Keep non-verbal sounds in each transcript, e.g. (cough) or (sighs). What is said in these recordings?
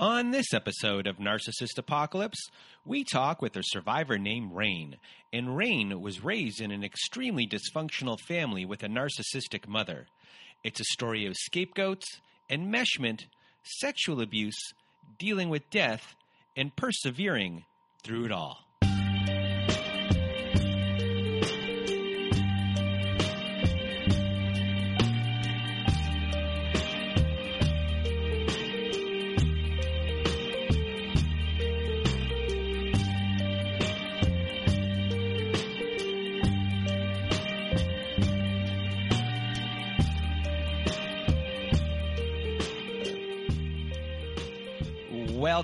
On this episode of Narcissist Apocalypse, we talk with a survivor named Rain. And Rain was raised in an extremely dysfunctional family with a narcissistic mother. It's a story of scapegoats, enmeshment, sexual abuse, dealing with death, and persevering through it all.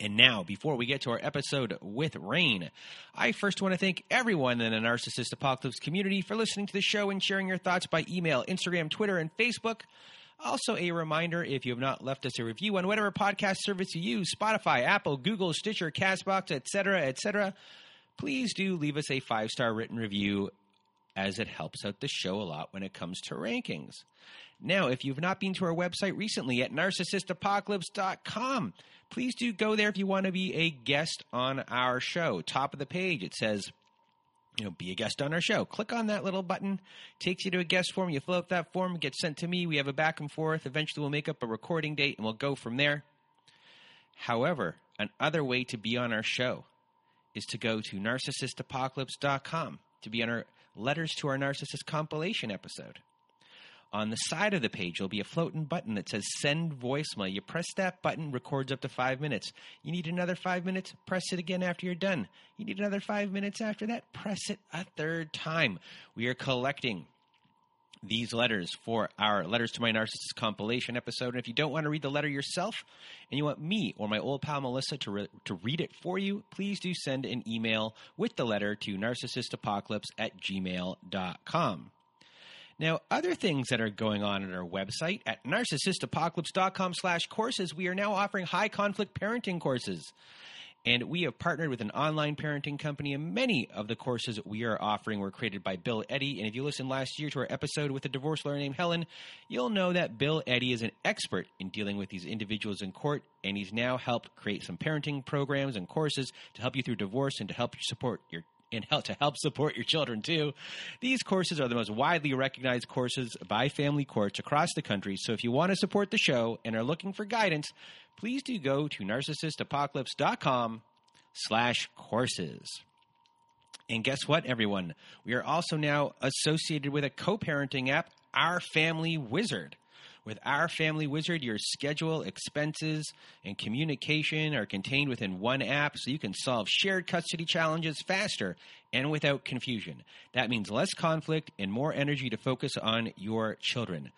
And now, before we get to our episode with Rain, I first want to thank everyone in the Narcissist Apocalypse community for listening to the show and sharing your thoughts by email, Instagram, Twitter, and Facebook. Also, a reminder if you have not left us a review on whatever podcast service you use Spotify, Apple, Google, Stitcher, Castbox, etc., etc., please do leave us a five star written review as it helps out the show a lot when it comes to rankings. Now, if you've not been to our website recently at narcissistapocalypse.com, please do go there if you want to be a guest on our show. Top of the page, it says, you know, be a guest on our show. Click on that little button, takes you to a guest form. You fill out that form, it gets sent to me. We have a back and forth. Eventually, we'll make up a recording date and we'll go from there. However, another way to be on our show is to go to narcissistapocalypse.com to be on our letters to our narcissist compilation episode. On the side of the page, there'll be a floating button that says send voicemail. You press that button, records up to five minutes. You need another five minutes, press it again after you're done. You need another five minutes after that, press it a third time. We are collecting these letters for our Letters to My Narcissist compilation episode. And if you don't want to read the letter yourself and you want me or my old pal Melissa to, re- to read it for you, please do send an email with the letter to narcissistapocalypse at gmail.com. Now, other things that are going on at our website at narcissistapocalypse.com slash courses, we are now offering high conflict parenting courses. And we have partnered with an online parenting company, and many of the courses we are offering were created by Bill Eddy. And if you listened last year to our episode with a divorce lawyer named Helen, you'll know that Bill Eddy is an expert in dealing with these individuals in court, and he's now helped create some parenting programs and courses to help you through divorce and to help you support your and help to help support your children too. These courses are the most widely recognized courses by family courts across the country. So if you want to support the show and are looking for guidance, please do go to narcissistapocalypse.com slash courses. And guess what, everyone? We are also now associated with a co-parenting app, Our Family Wizard. With our Family Wizard, your schedule, expenses, and communication are contained within one app so you can solve shared custody challenges faster and without confusion. That means less conflict and more energy to focus on your children.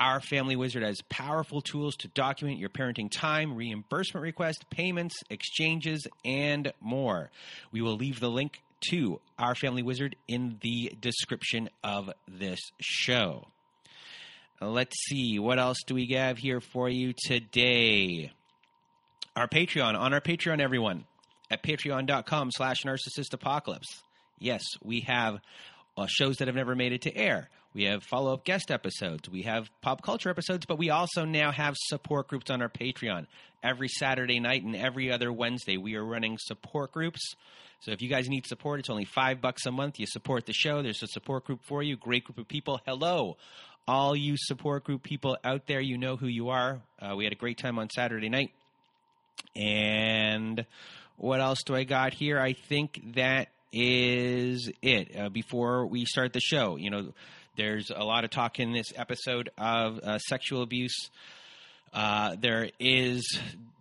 Our Family Wizard has powerful tools to document your parenting time, reimbursement requests, payments, exchanges, and more. We will leave the link to Our Family Wizard in the description of this show. Let's see, what else do we have here for you today? Our Patreon, on our Patreon, everyone, at patreon.com slash narcissist apocalypse. Yes, we have uh, shows that have never made it to air. We have follow up guest episodes. We have pop culture episodes, but we also now have support groups on our Patreon. Every Saturday night and every other Wednesday, we are running support groups. So if you guys need support, it's only five bucks a month. You support the show. There's a support group for you. Great group of people. Hello, all you support group people out there. You know who you are. Uh, we had a great time on Saturday night. And what else do I got here? I think that is it. Uh, before we start the show, you know, there's a lot of talk in this episode of uh, sexual abuse Uh, there is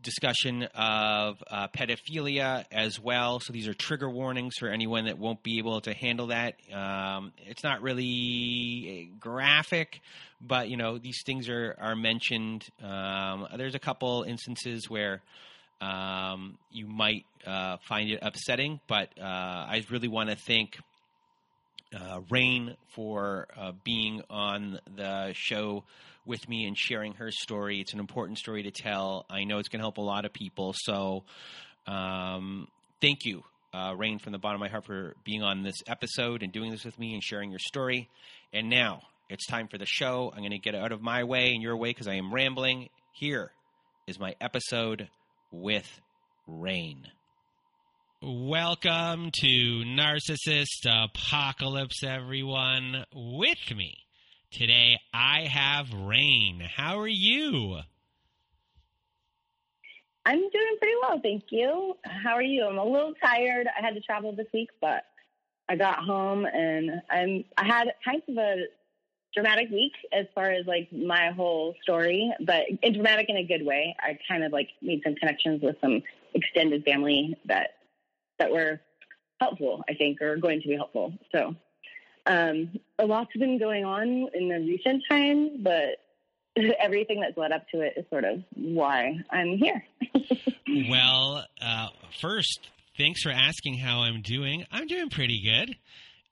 discussion of uh, pedophilia as well. So these are trigger warnings for anyone that won't be able to handle that. Um, it's not really graphic, but you know these things are are mentioned. Um, there's a couple instances where um, you might uh, find it upsetting, but uh, I really want to thank uh, Rain for uh, being on the show with me and sharing her story. It's an important story to tell. I know it's going to help a lot of people. So, um, thank you, uh, Rain, from the bottom of my heart, for being on this episode and doing this with me and sharing your story. And now it's time for the show. I'm going to get out of my way and your way because I am rambling. Here is my episode with Rain. Welcome to Narcissist Apocalypse, everyone. With me today, I have Rain. How are you? I'm doing pretty well, thank you. How are you? I'm a little tired. I had to travel this week, but I got home and I'm I had kind of a dramatic week as far as like my whole story, but in dramatic in a good way. I kind of like made some connections with some extended family that that were helpful, I think, or going to be helpful. So um, a lot's been going on in the recent time, but (laughs) everything that's led up to it is sort of why I'm here. (laughs) well, uh, first, thanks for asking how I'm doing. I'm doing pretty good.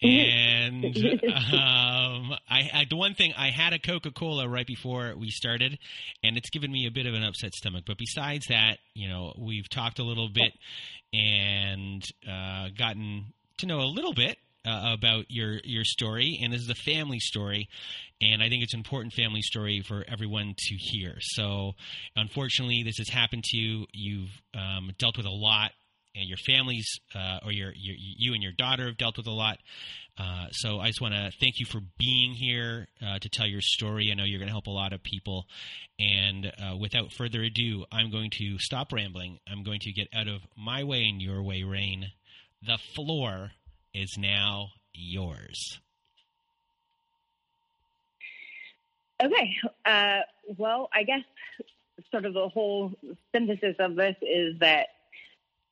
And um, I, I, the one thing I had a Coca Cola right before we started, and it's given me a bit of an upset stomach. But besides that, you know, we've talked a little bit and uh, gotten to know a little bit uh, about your your story, and this is a family story, and I think it's an important family story for everyone to hear. So, unfortunately, this has happened to you. You've um, dealt with a lot and your families uh, or your, your, you and your daughter have dealt with a lot. Uh, so I just want to thank you for being here uh, to tell your story. I know you're going to help a lot of people. And uh, without further ado, I'm going to stop rambling. I'm going to get out of my way and your way, Rain. The floor is now yours. Okay. Uh, well, I guess sort of the whole synthesis of this is that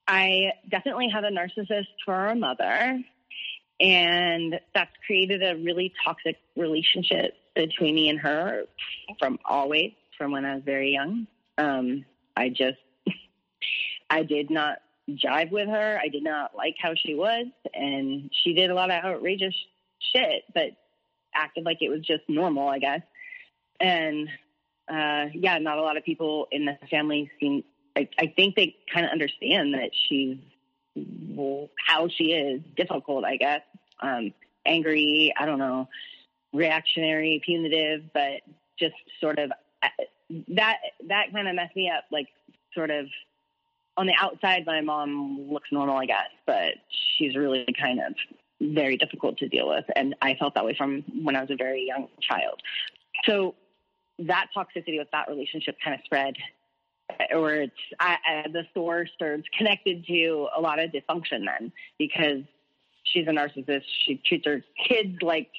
I definitely have a narcissist for a mother, and that's created a really toxic relationship between me and her from always, from when I was very young. Um, I just, (laughs) I did not jive with her. I did not like how she was, and she did a lot of outrageous shit, but acted like it was just normal, I guess. And uh, yeah, not a lot of people in the family seem I, I think they kind of understand that she's well, how she is difficult, I guess. Um, angry, I don't know, reactionary, punitive, but just sort of uh, that that kind of messed me up. Like sort of on the outside, my mom looks normal, I guess, but she's really kind of very difficult to deal with, and I felt that way from when I was a very young child. So that toxicity with that relationship kind of spread or it's I, I, the source or it's connected to a lot of dysfunction then because she's a narcissist. She treats her kids like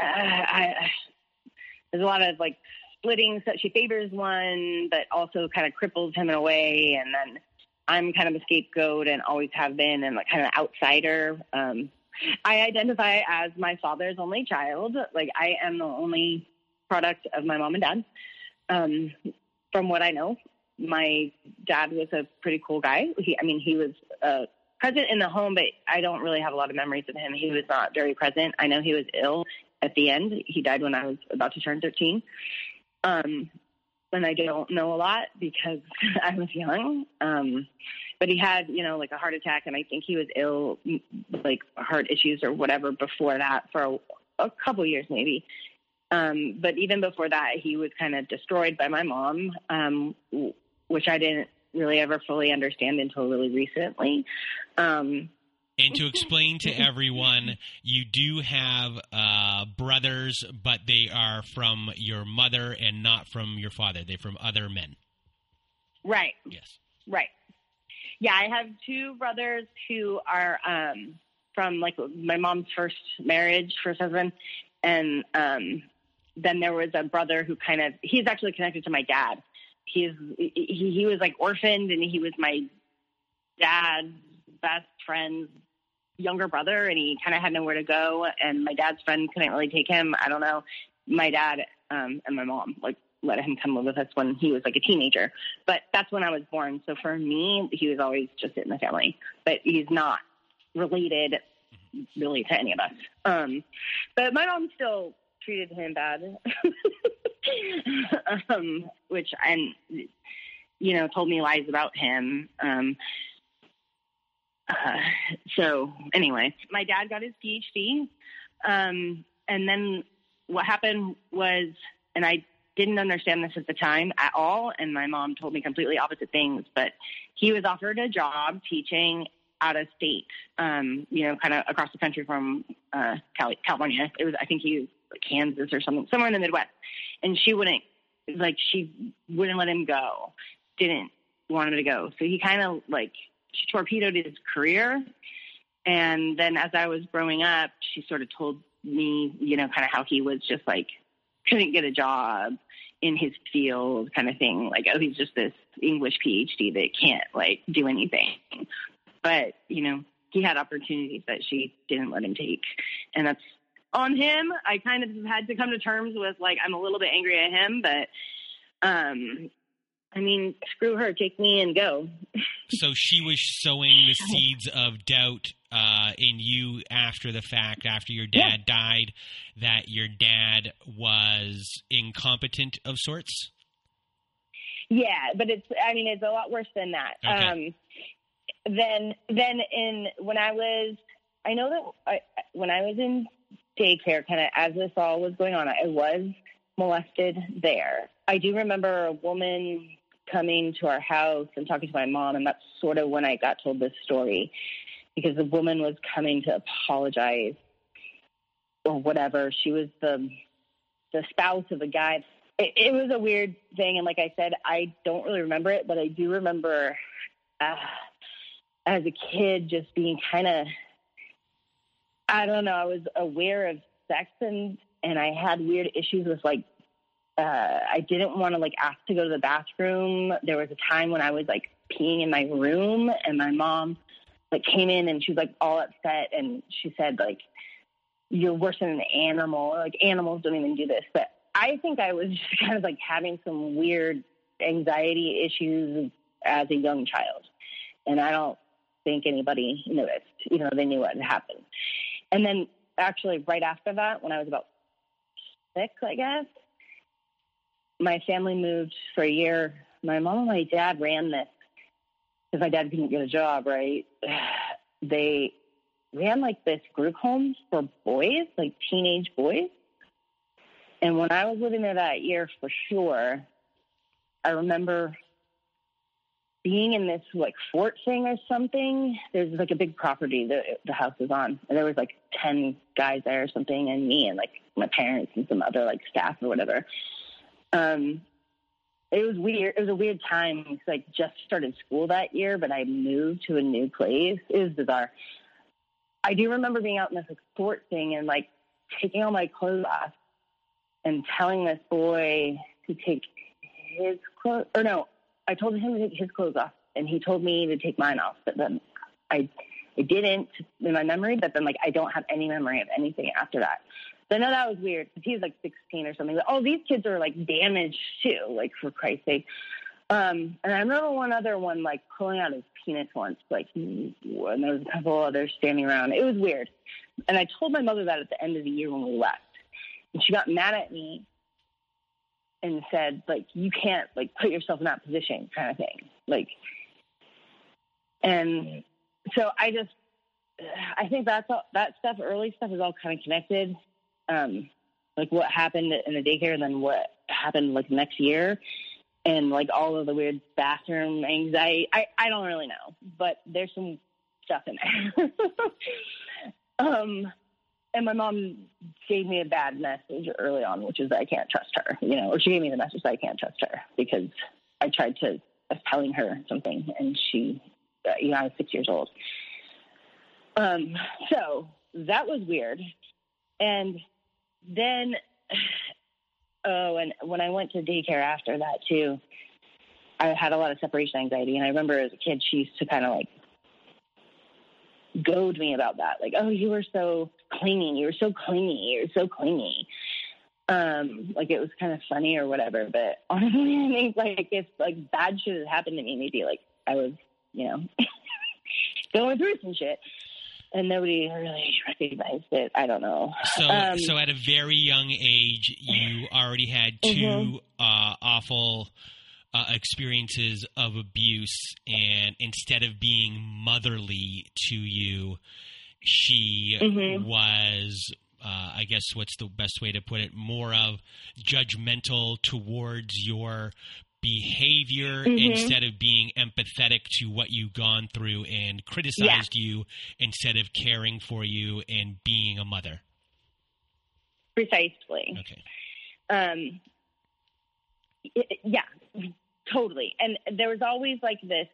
uh, I, there's a lot of like splitting. So she favors one, but also kind of cripples him in a way. And then I'm kind of a scapegoat and always have been, and like kind of outsider. Um, I identify as my father's only child. Like I am the only product of my mom and dad. Um, from what I know, my dad was a pretty cool guy. He, I mean, he was uh, present in the home, but I don't really have a lot of memories of him. He was not very present. I know he was ill at the end. He died when I was about to turn 13. Um, and I don't know a lot because (laughs) I was young. Um, but he had, you know, like a heart attack, and I think he was ill, like heart issues or whatever before that for a, a couple years maybe. Um, but even before that, he was kind of destroyed by my mom, um, which I didn't really ever fully understand until really recently. Um, and to explain to (laughs) everyone, you do have uh, brothers, but they are from your mother and not from your father. They're from other men. Right. Yes. Right. Yeah, I have two brothers who are um, from like my mom's first marriage, first husband, and um, then there was a brother who kind of he's actually connected to my dad he's he, he was like orphaned and he was my dad's best friend's younger brother and he kind of had nowhere to go and my dad's friend couldn't really take him. I don't know. My dad um and my mom like let him come live with us when he was like a teenager. But that's when i was born. So for me he was always just in the family. But he's not related really to any of us. Um but my mom still treated him bad. (laughs) Um which and you know told me lies about him. Um (laughs) so anyway, my dad got his PhD. Um, and then what happened was, and I didn't understand this at the time at all. And my mom told me completely opposite things, but he was offered a job teaching out of state, um, you know, kind of across the country from, uh, Cali- California. It was, I think he was Kansas or something, somewhere in the Midwest. And she wouldn't, like, she wouldn't let him go, didn't want him to go. So he kind of like she torpedoed his career. And then as I was growing up, she sort of told me, you know, kind of how he was just like couldn't get a job in his field kind of thing. Like, oh, he's just this English PhD that can't like do anything. But, you know, he had opportunities that she didn't let him take. And that's on him. I kind of had to come to terms with like I'm a little bit angry at him, but um I mean, screw her, take me and go. (laughs) so she was sowing the seeds of doubt uh, in you after the fact, after your dad yeah. died, that your dad was incompetent of sorts. Yeah, but it's. I mean, it's a lot worse than that. Okay. Um, then, then in when I was, I know that I, when I was in daycare, kind of as this all was going on, I was molested there. I do remember a woman coming to our house and talking to my mom, and that's sort of when I got told this story because the woman was coming to apologize or whatever. She was the the spouse of the guy. It, it was a weird thing, and like I said, I don't really remember it, but I do remember uh, as a kid just being kind of I don't know. I was aware of sex and and I had weird issues with like uh, I didn't want to like ask to go to the bathroom. There was a time when I was like peeing in my room, and my mom like came in and she was like all upset, and she said like, "You're worse than an animal. Like animals don't even do this." But I think I was (laughs) just kind of like having some weird anxiety issues as a young child, and I don't think anybody noticed. You know, they knew what had happened. And then actually, right after that, when I was about six, I guess my family moved for a year. My mom and my dad ran this because my dad couldn't get a job, right? (sighs) They ran like this group home for boys, like teenage boys. And when I was living there that year, for sure, I remember being in this like fort thing or something. There's like a big property that the house is on, and there was like ten guys there or something, and me and like my parents and some other like staff or whatever um, it was weird. It was a weird time because I just started school that year, but I moved to a new place. It was bizarre. I do remember being out in this like, sport thing and like taking all my clothes off and telling this boy to take his clothes. Or no, I told him to take his clothes off, and he told me to take mine off. But then I, I didn't in my memory. But then like I don't have any memory of anything after that. So I know that was weird because he's like 16 or something. But, oh, these kids are like damaged too, like for Christ's sake. Um, and I remember one other one like pulling out his penis once, like, and there was a couple others standing around. It was weird. And I told my mother that at the end of the year when we left. And she got mad at me and said, like, you can't like put yourself in that position kind of thing. Like, and so I just, I think that's all, that stuff, early stuff is all kind of connected um, like what happened in the daycare and then what happened like next year and like all of the weird bathroom anxiety. I, I don't really know, but there's some stuff in there. (laughs) um, and my mom gave me a bad message early on, which is that I can't trust her, you know, or she gave me the message that I can't trust her because I tried to, I was telling her something and she, uh, you know, I was six years old. Um, so that was weird. And then, (sighs) oh, and when I went to daycare after that too, I had a lot of separation anxiety, and I remember as a kid, she used to kind of like goad me about that. Like, oh, you were so clingy. You were so clingy. You were so clingy. Um, like it was kind of funny or whatever. But (laughs) honestly, I think like if like bad shit had happened to me, maybe like I was, you know, (laughs) going through some shit. And nobody really recognized it. I don't know. So, um, so at a very young age, you already had 2 mm-hmm. uh, awful uh, experiences of abuse, and instead of being motherly to you, she mm-hmm. was. Uh, I guess what's the best way to put it? More of judgmental towards your behavior mm-hmm. instead of being empathetic to what you've gone through and criticized yeah. you instead of caring for you and being a mother. Precisely. Okay. Um, yeah, totally. And there was always like this.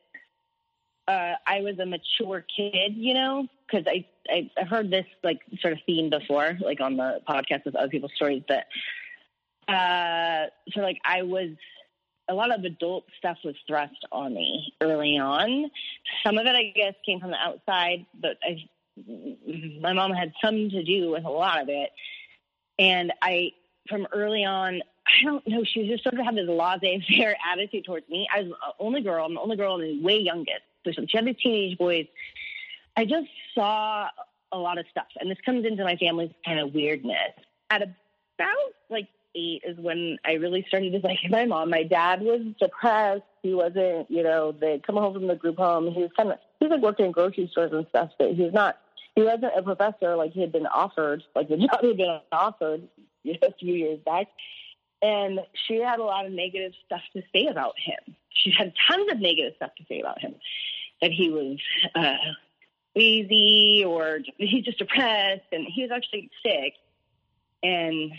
Uh, I was a mature kid, you know, because I, I I heard this like sort of theme before, like on the podcast with other people's stories. That uh, so like I was a lot of adult stuff was thrust on me early on. Some of it, I guess, came from the outside, but I, my mom had some to do with a lot of it. And I, from early on, I don't know. She just sort of had this laissez-faire (laughs) attitude towards me. I was the only girl. I'm the only girl and the way youngest. So she had these teenage boys. I just saw a lot of stuff, and this comes into my family's kind of weirdness. At about like eight is when I really started to like my mom. My dad was depressed. He wasn't, you know, they'd come home from the group home. He was kind of, he was like working in grocery stores and stuff, but he's not, he wasn't a professor like he had been offered, like the (laughs) job had been offered (laughs) you know, a few years back. And she had a lot of negative stuff to say about him. She had tons of negative stuff to say about him. That he was uh, lazy or he's just depressed, and he was actually sick. And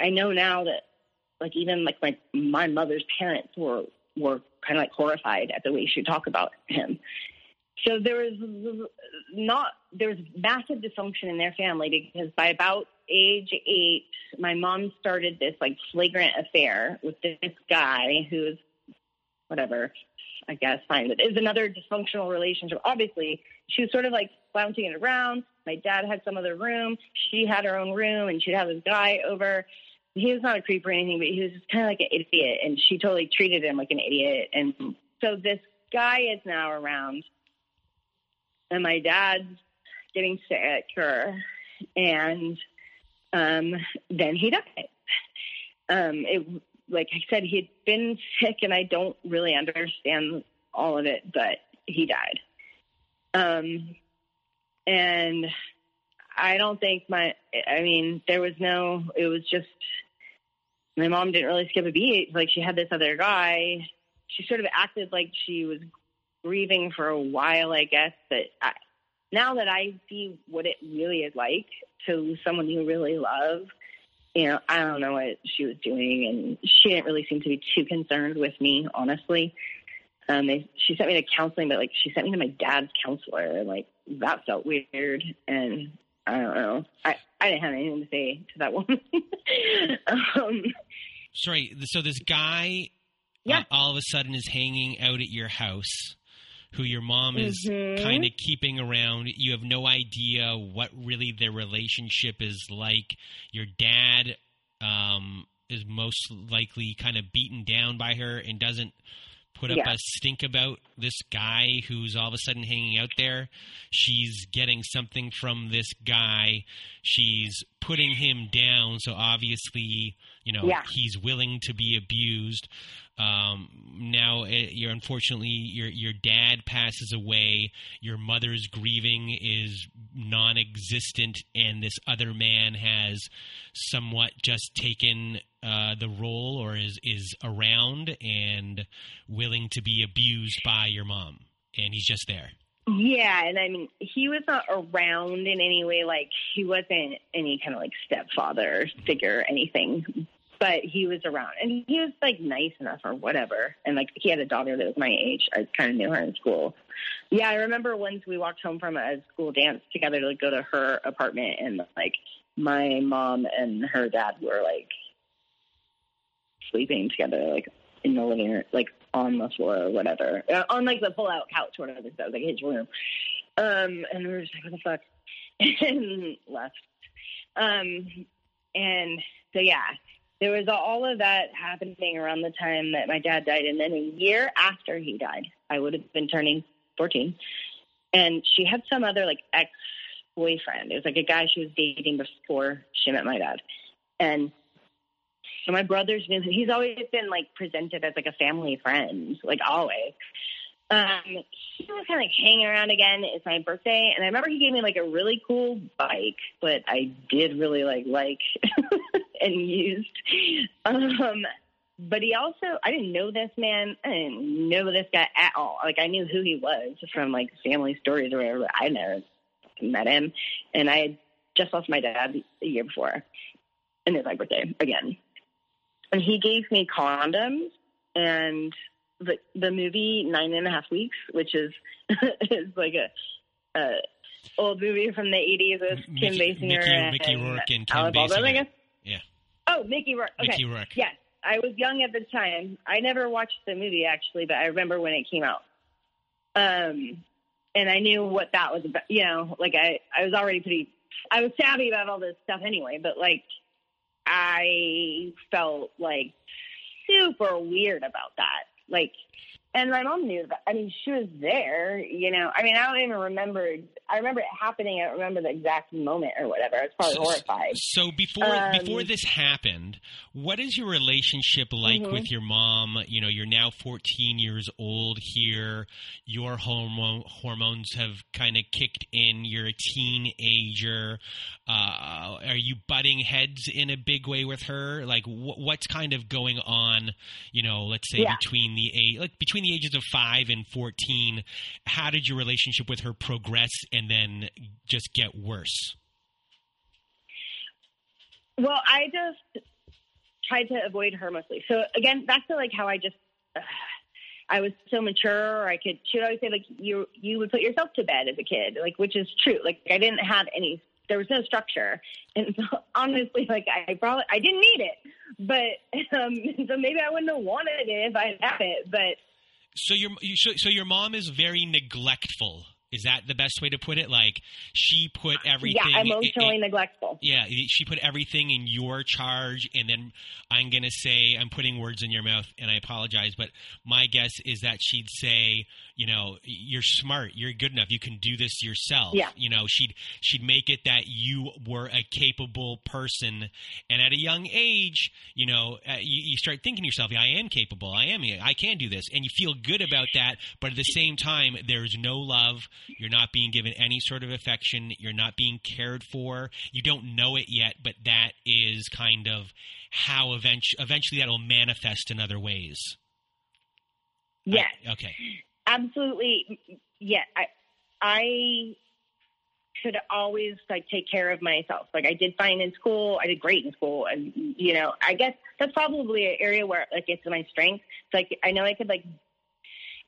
I know now that like even like my my mother's parents were were kind of like horrified at the way she talked about him. So there was not there was massive dysfunction in their family because by about age eight, my mom started this like flagrant affair with this guy who's whatever, I guess fine, but is another dysfunctional relationship. Obviously, she was sort of like flouncing it around. My dad had some other room. She had her own room, and she'd have this guy over he was not a creep or anything, but he was just kind of like an idiot, and she totally treated him like an idiot. And so this guy is now around, and my dad's getting sick, or, and um, then he died. Um, it, like I said, he'd been sick, and I don't really understand all of it, but he died. Um, and I don't think my, I mean, there was no, it was just my mom didn't really skip a beat. Like she had this other guy. She sort of acted like she was grieving for a while, I guess. But I, now that I see what it really is like to someone you really love, you know, I don't know what she was doing, and she didn't really seem to be too concerned with me, honestly. Um, they, she sent me to counseling, but like she sent me to my dad's counselor. Like that felt weird, and I don't know. I I didn't have anything to say to that woman. (laughs) um, sorry. So this guy, yeah. Uh, all of a sudden is hanging out at your house, who your mom is mm-hmm. kind of keeping around. You have no idea what really their relationship is like. Your dad um, is most likely kind of beaten down by her and doesn't put up yeah. a stink about this guy who's all of a sudden hanging out there. She's getting something from this guy. She's putting him down. So obviously, you know, yeah. he's willing to be abused. Um, now, eh, you're unfortunately your your dad passes away. Your mother's grieving is non-existent, and this other man has somewhat just taken uh, the role, or is is around and willing to be abused by your mom, and he's just there. Yeah, and I mean, he was not around in any way. Like he wasn't any kind of like stepfather figure, or anything but he was around and he was like nice enough or whatever. And like he had a daughter that was my age. I kind of knew her in school. Yeah, I remember once we walked home from a school dance together to like, go to her apartment and like my mom and her dad were like sleeping together like in the living room, like on the floor or whatever, uh, on like the pull out couch, whatever. That was like his room. Um, and we were just like, what the fuck? (laughs) and left. Um, and so yeah, there was all of that happening around the time that my dad died, and then a year after he died, I would have been turning fourteen, and she had some other like ex boyfriend. It was like a guy she was dating before she met my dad, and so my brother's been he's always been like presented as like a family friend, like always. Um, he was kind of like hanging around again. It's my birthday, and I remember he gave me like a really cool bike, but I did really like like (laughs) and used. Um, but he also I didn't know this man. I didn't know this guy at all. Like I knew who he was from like family stories or whatever. I never met him, and I had just lost my dad a year before, and it's my birthday again. And he gave me condoms and the the movie Nine and a Half Weeks, which is (laughs) is like a, a old movie from the eighties with Kim Basinger Mickey, and Mickey Rourke and Kim Alec Baldwin, I guess. Yeah. Oh, Mickey Rourke. Okay. Mickey Rourke. Yes, I was young at the time. I never watched the movie actually, but I remember when it came out. Um, and I knew what that was about. You know, like I I was already pretty. I was savvy about all this stuff anyway, but like I felt like super weird about that. Like, and my mom knew that. I mean, she was there, you know. I mean, I don't even remember. I remember it happening. I don't remember the exact moment or whatever. I was probably So- horrified. So before Um, before this happened, what is your relationship like Mhm. with your mom? You know, you're now 14 years old here. Your hormone hormones have kind of kicked in. You're a teenager. Uh, are you butting heads in a big way with her? Like, wh- what's kind of going on? You know, let's say Yeah. between the age, like between the ages of five and 14. How did your relationship with her progress and then just get worse? Well, I just tried to avoid her mostly. So again, back to like how I just uh, I was so mature. I could she would always say like you you would put yourself to bed as a kid, like which is true. Like I didn't have any. There was no structure, and so, (laughs) honestly, like I probably I didn't need it, but (laughs) um, so maybe I wouldn't have wanted it if I had it. But So your so, your mom is very neglectful. Is that the best way to put it? Like she put everything. yeah, in- emotionally in- neglectful. yeah, she put everything in your charge, and then I'm gonna say I'm putting words in your mouth, and I apologize, but my guess is that she'd say, you know, you're smart, you're good enough, you can do this yourself. Yeah. You know, she'd she'd make it that you were a capable person, and at a young age, you know, uh, you, you start thinking to yourself, yeah, I am capable, I am, I can do this, and you feel good about that. But at the same time, there's no love. You're not being given any sort of affection. You're not being cared for. You don't know it yet, but that is kind of how eventually, eventually that will manifest in other ways. Yes. I- okay. absolutely yeah i i could always like take care of myself like i did fine in school i did great in school and you know i guess that's probably an area where like it's my strength so like i know i could like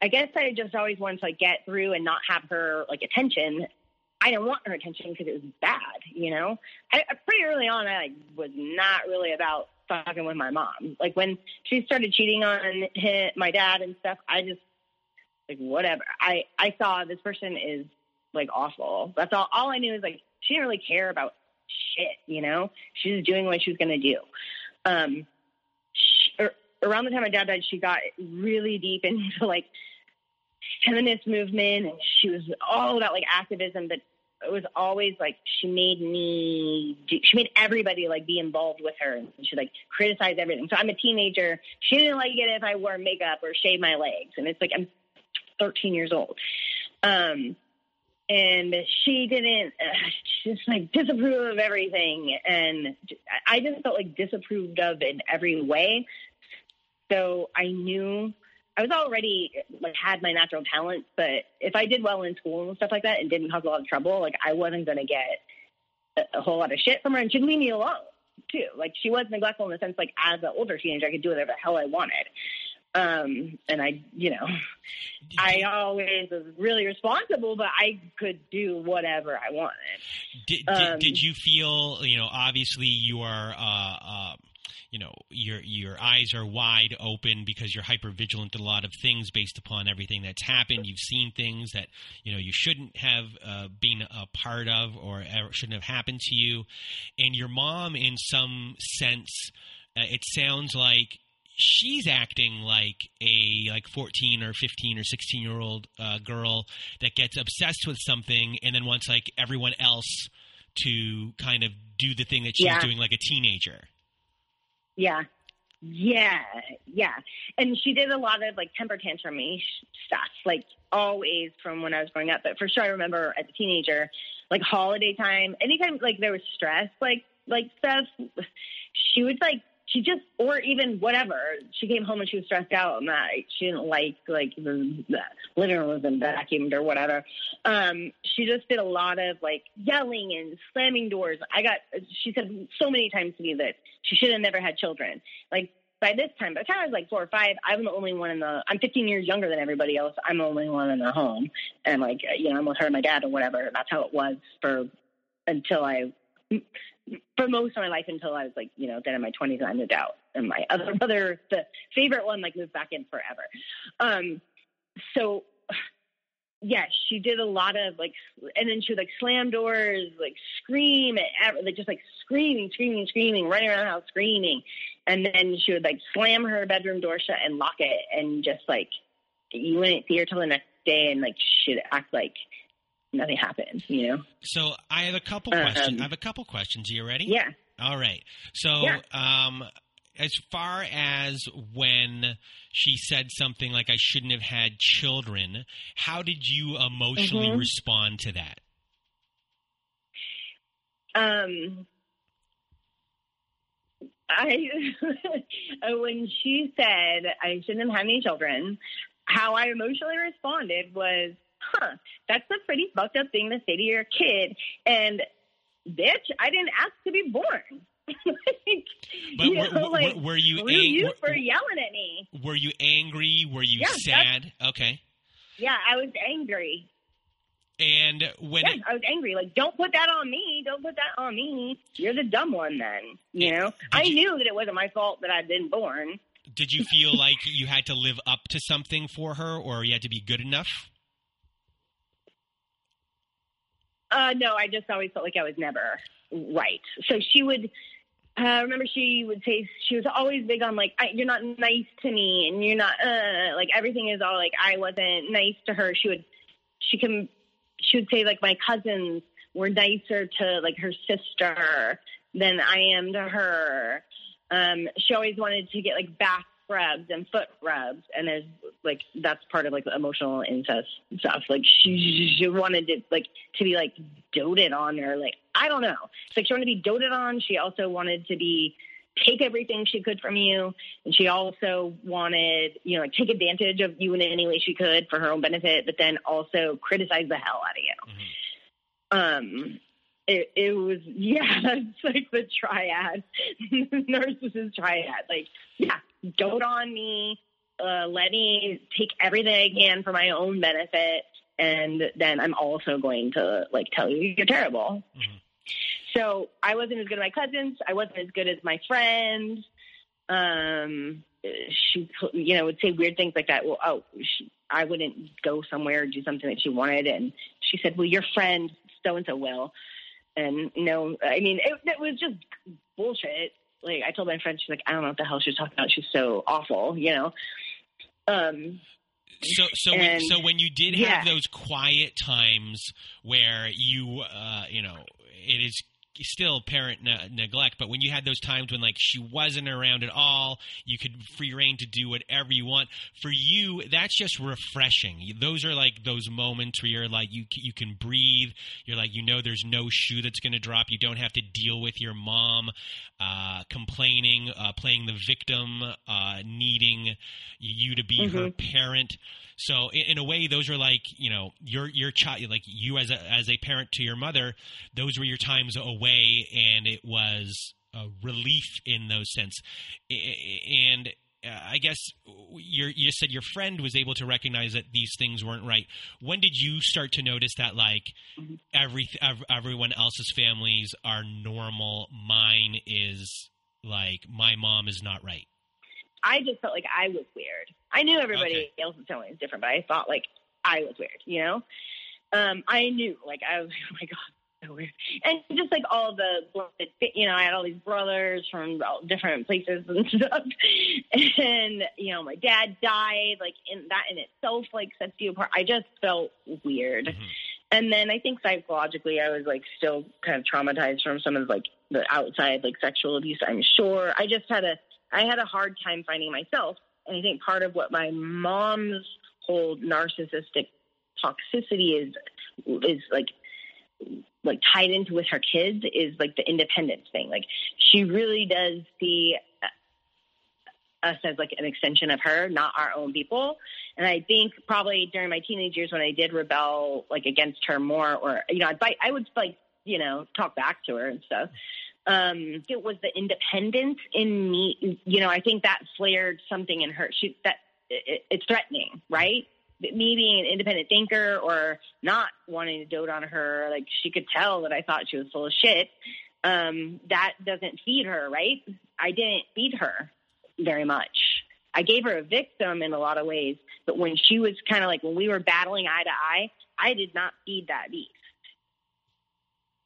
i guess i just always wanted to like get through and not have her like attention i didn't want her attention because it was bad you know I, pretty early on i like was not really about fucking with my mom like when she started cheating on him, my dad and stuff i just like whatever. I I saw this person is like awful. That's all. All I knew is like she didn't really care about shit. You know, she was doing what she was gonna do. Um, she, er, around the time my dad died, she got really deep (laughs) into like feminist movement, and she was all about like activism. But it was always like she made me. She made everybody like be involved with her, and she like criticized everything. So I'm a teenager. She didn't like it if I wore makeup or shaved my legs, and it's like I'm 13 years old. Um, and she didn't, uh, just like disapprove of everything. And I just felt like disapproved of in every way. So I knew I was already like had my natural talent, but if I did well in school and stuff like that and didn't cause a lot of trouble, like I wasn't going to get a, a whole lot of shit from her and she'd leave me alone too. Like she was neglectful in the sense like as an older teenager, I could do whatever the hell I wanted. Um, and I, you know, I always was really responsible, but I could do whatever I wanted. Did, did, um, did you feel, you know, obviously you are, uh, uh, you know your your eyes are wide open because you're hyper vigilant to a lot of things based upon everything that's happened. You've seen things that you know you shouldn't have uh, been a part of or shouldn't have happened to you, and your mom, in some sense, uh, it sounds like she's acting like a like 14 or 15 or 16 year old uh, girl that gets obsessed with something and then wants like everyone else to kind of do the thing that she's yeah. doing like a teenager yeah. Yeah, yeah. And she did a lot of like temper tantrum stuff, like always from when I was growing up. But for sure, I remember as a teenager, like holiday time, anytime like there was stress, like like stuff, she would like she just or even whatever. She came home and she was stressed out and that she didn't like like the, the living room wasn't vacuumed or whatever. Um she just did a lot of like yelling and slamming doors. I got she said so many times to me that she should have never had children. Like by this time by the time i was like four or five i'm the only one in the i'm 15 years younger than everybody else. I'm the only one in the home. And like you know i'm with her and my dad or whatever. That's how it was for until i for most of my life until I was like, you know, then in my twenties I moved out. And my (laughs) other brother, the favorite one, like moved back in forever. Um, so (sighs) yeah, she did a lot of like, and then she would like slam doors, like scream at, like just like screaming, screaming, screaming, running around the house screaming. And then she would like slam her bedroom door shut and lock it and just like, you wouldn't see her till the next day and like she'd act like nothing happened, you know? So I have a couple um, questions. I have a couple questions. Are you ready? Yeah. All right. So, yeah. um, as far as when she said something like, I shouldn't have had children, how did you emotionally mm-hmm. respond to that? Um, I, (laughs) when she said I shouldn't have had any children, how I emotionally responded was, huh, that's a pretty fucked up thing to say to your kid. And bitch, I didn't ask to be born. (laughs) like, but you were, know, like, were, you ang- you for yelling at me? Were you angry? Were you yeah, sad? Okay. Yeah, I was angry. And when yeah, I was angry, like, don't put that on me. Don't put that on me. You're the dumb one, then. You know, I you, knew that it wasn't my fault that I'd been born. Did you feel like you had to live up to something for her, or you had to be good enough? Uh, no, I just always felt like I was never right. So she would. Uh, remember, she would say she was always big on like you're not nice to me, and you're not uh, like everything is all like I wasn't nice to her. She would, she can, she would say like my cousins were nicer to like her sister than I am to her. Um, she always wanted to get like back rubs and foot rubs, and there's like that's part of like the emotional incest stuff. Like she, she wanted to like to be like doted on, or like I don't know. It's like she wanted to be doted on. She also wanted to be take everything she could from you, and she also wanted you know like take advantage of you in any way she could for her own benefit, but then also criticize the hell out of you. Mm-hmm. Um, it, it was (laughs) yeah, that's like the triad, (laughs) narcissist triad. Like yeah, dote on me, uh, let me take everything I can for my own benefit, and then I'm also going to like tell you you're terrible. Mm-hmm. So I wasn't as good as my cousins. I wasn't as good as my friends. Um, she, you know, would say weird things like that. Well, oh, she, I wouldn't go somewhere or do something that she wanted, and she said, "Well, your friend so and so will." And no, I mean, it, it was just bullshit like I told my friend, she's like, I don't know what the hell she's talking about. She's so awful, you know. Um. So so and, when, so when you did have yeah. those quiet times where you uh you know it is still parent ne- neglect, but when you had those times when like she wasn't around at all, you could free reign to do whatever you want. For you, that's just refreshing. Those are like those moments where you're like you you can breathe. You're like you know there's no shoe that's going to drop. You don't have to deal with your mom uh, complaining, uh, playing the victim, uh, needing you to be mm-hmm. her parent. So in, in, a way, those are like you know your your child, like you as a as a parent to your mother. Those were your times away, and it was a relief in those sense. And uh, I guess you said your friend was able to recognize that these things weren't right. When did you start to notice that like every everyone else's families are normal, mine is like my mom is not right? I just felt like I was weird. I knew everybody okay. else's family was different, but I thought like I was weird, you know? Um, I knew, like, I was, (laughs) oh my God. And just like all the, you know, I had all these brothers from all different places and (laughs) stuff. And, you know, my dad died, like, in that in itself, like, sets you apart. I just felt weird. Mm-hmm. And then I think psychologically, I was like still kind of traumatized from some of like the outside like sexual abuse. I'm sure I just had a I had a hard time finding myself, and I think part of what my mom's whole narcissistic toxicity is is like like tied into with her kids is like the independence thing. Like she really does see us as like an extension of her, not our own people. And I think probably during my teenage years when I did rebel like against her more, or you know, I'd bite, I would like you know talk back to her and stuff. Um, it was the independence in me. You know, I think that flared something in her. She that it, it's threatening, right? Me being an independent thinker or not wanting to dote on her, like she could tell that I thought she was full of shit. Um, that doesn't feed her, right? I didn't feed her very much. I gave her a victim in a lot of ways, but when she was kind of like when we were battling eye to eye, I did not feed that beast.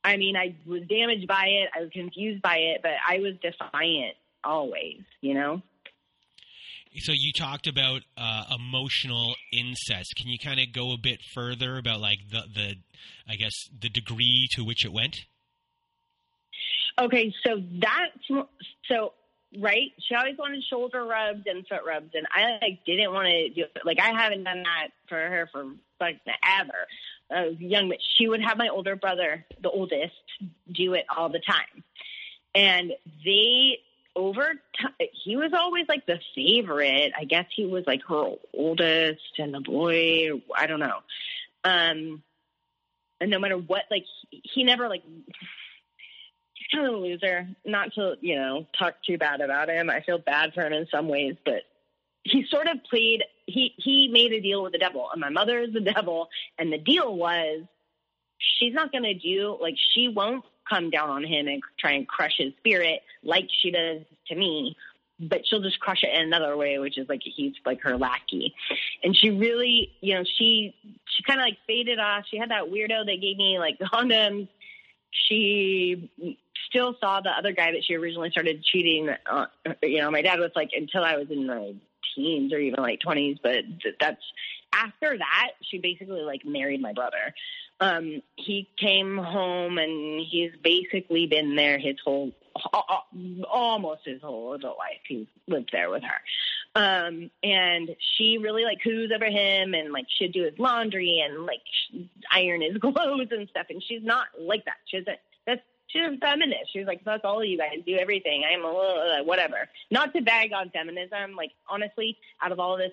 I mean, I was damaged by it, I was confused by it, but I was defiant always, you know? So you talked about uh, emotional incest. Can you kind of go a bit further about like the the I guess the degree to which it went? Okay, so that's so right. She always wanted shoulder rubs and foot rubs, and I like didn't want to do it. Like I haven't done that for her for like ever. I was young, but she would have my older brother, the oldest, do it all the time, and they over time, he was always like the favorite. I guess he was like her oldest and the boy. I don't know. Um, and no matter what, like he, he never like he's kind of a loser. Not to you know talk too bad about him. I feel bad for him in some ways, but he sort of played. He he made a deal with the devil, and my mother is the (laughs) devil. And the deal was she's not going to do like she won't come down on him and try and crush his spirit like she does to me but she'll just crush it in another way, which is like he's like her lackey. And she really, you know, she she kind of like faded off. She had that weirdo that gave me like (laughs) condoms. She still saw the other guy that she originally started cheating. Uh, you know, my dad was like until I was in my teens or even like twenties, but that's after that she basically like married my brother um, he came home and he's basically been there his whole, almost his whole adult life. He's lived there with her. Um, and she really like coos over him and like she'd do his laundry and like (laughs) iron his (laughs) clothes and stuff. And she's not like that. She's a, that's, she's a feminist. She's like, that's all you guys do everything. I'm a little, whatever. Not to bag on feminism. Like, honestly, out of all of this,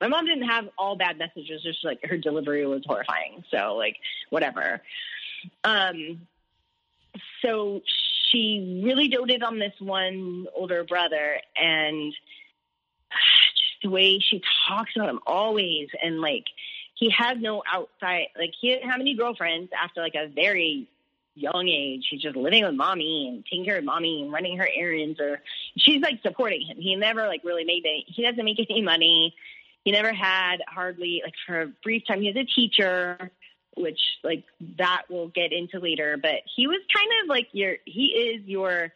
my mom didn't have all bad messages, just like her delivery was horrifying. So like whatever. Um, so she really doted on this one older brother and (sighs) just the way she talks about him always and like he had no outside like he didn't have any girlfriends after like a very young age. He's just living with mommy and taking care of mommy and running her errands or she's like supporting him. He never like really made any he doesn't make any money he never had hardly like for a brief time he was a teacher which like that we'll get into later but he was kind of like your he is your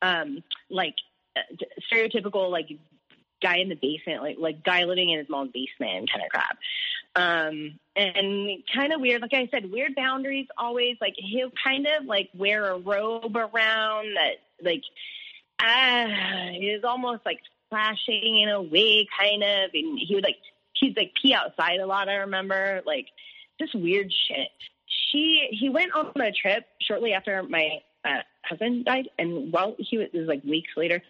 um like stereotypical like guy in the basement like like guy living in his mom's basement kind of crap. Um and kind of weird like i said weird boundaries always like he'll kind of like wear a robe around that like ah is almost like splashing in a way, kind of, and he would like he'd like pee outside a lot. I remember like just weird shit. She he went on a trip shortly after my uh, husband died, and while he was, was like weeks later,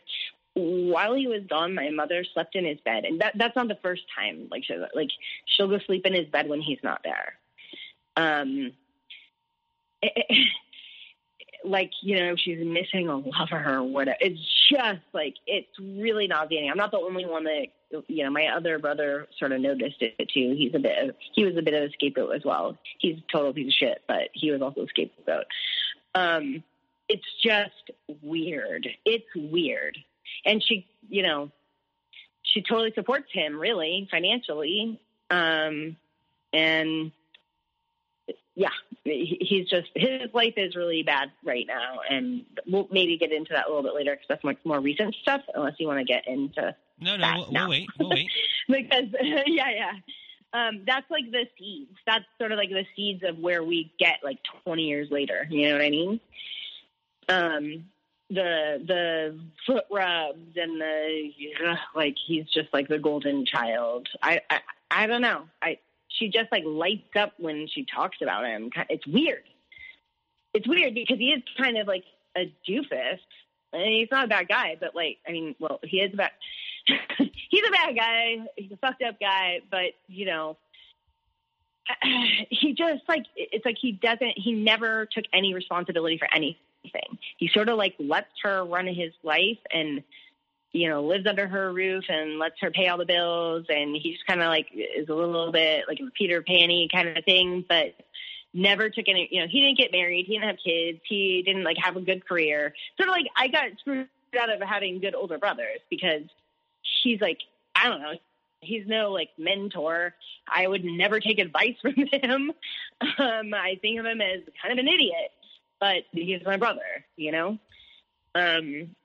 while he was gone, my mother slept in his bed, and that that's not the first time. Like she like she'll go sleep in his bed when he's not there. Um, (laughs) it, it, like you know she's missing a lover or whatever. It's just like it's really nauseating. I'm not the only one that you know. My other brother sort of noticed it too. He's a bit. Of, he was a bit of a scapegoat as well. He's a total piece of shit, but he was also a scapegoat. Um, it's just weird. It's weird. And she, you know, she totally supports him really financially. Um, and yeah, he's just his life is really bad right now, and we'll maybe get into that a little bit later because that's much more recent stuff. Unless you want to get into no, no, we'll, we'll, wait, we'll wait (laughs) because (laughs) yeah, yeah, um, that's like the seeds. That's sort of like the seeds of where we get like 20 years later. You know what I mean? Um, the the foot rubs and the like he's just like the golden child. I, I I don't know. I she just like lights up when she talks about him. It's weird. It's weird because he is kind of like a doofus. and he's not a bad guy, but like, I mean, well, he is a bad. (laughs) he's a bad guy. He's a fucked up guy, but you know, (sighs) he just like it's like he doesn't. He never took any responsibility for anything. He sort of like lets her run his life and you know, lives under her roof and lets her pay all the bills. And he just kind of like is a little bit like a Peter Panny kind of thing, but never took any, you know, he didn't get married. He didn't have kids. He didn't like have a good career. Sort of like I got screwed out of having good older brothers because he's like, I don't know. He's no like mentor. I would never take advice (laughs) from him. Um, I think of him as kind of an idiot, but he's my brother, you know? Um,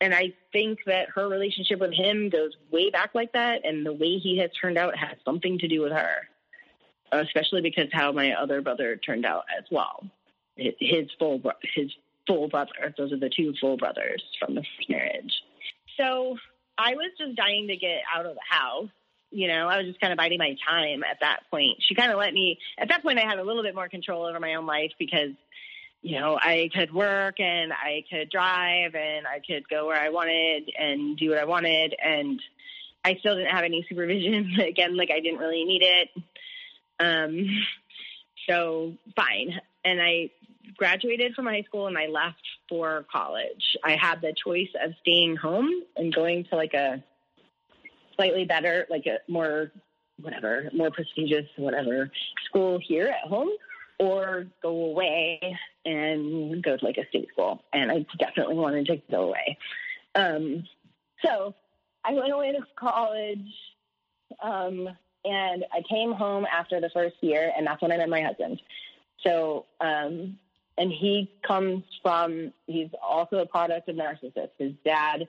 and I think that her relationship with him goes way back like that, and the way he has turned out has something to do with her, especially because how my other brother turned out as well. His full his full brother; those are the two full brothers from the first marriage. So I was just dying to get out of the house. You know, I was just kind of biding my time at that point. She kind of let me. At that point, I had a little bit more control over my own life because you know, I could work and I could drive and I could go where I wanted and do what I wanted. And I still didn't have any (laughs) supervision. Again, like I didn't really need it. Um, so fine. And I graduated from high school and I left for college. I had the choice of staying home and going to like a slightly better, like a more, whatever, more prestigious, whatever school here at home or go away and go to like a state school. And I definitely wanted to go away. Um, so I went away to college. Um, and I came home after the first year, and that's when I met my husband. So, um, and he comes from, he's also a product of narcissists. His dad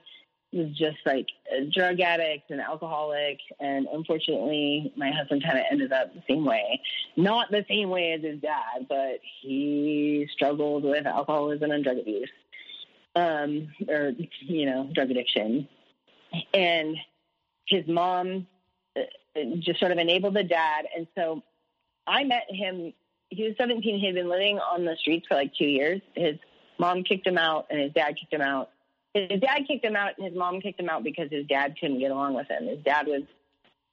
was just like a drug addict and alcoholic. And unfortunately, my husband kind of ended up the same way. Not the same way as his dad, but he struggled with alcoholism and drug abuse, um, or, you know, drug addiction. And his mom uh, just sort of enabled the dad. And so I met him. He was 17. He had been living on the streets for like two years. His mom kicked him out, and his dad kicked him out his dad kicked him out and his mom kicked him out because his dad couldn't get along with him. His dad was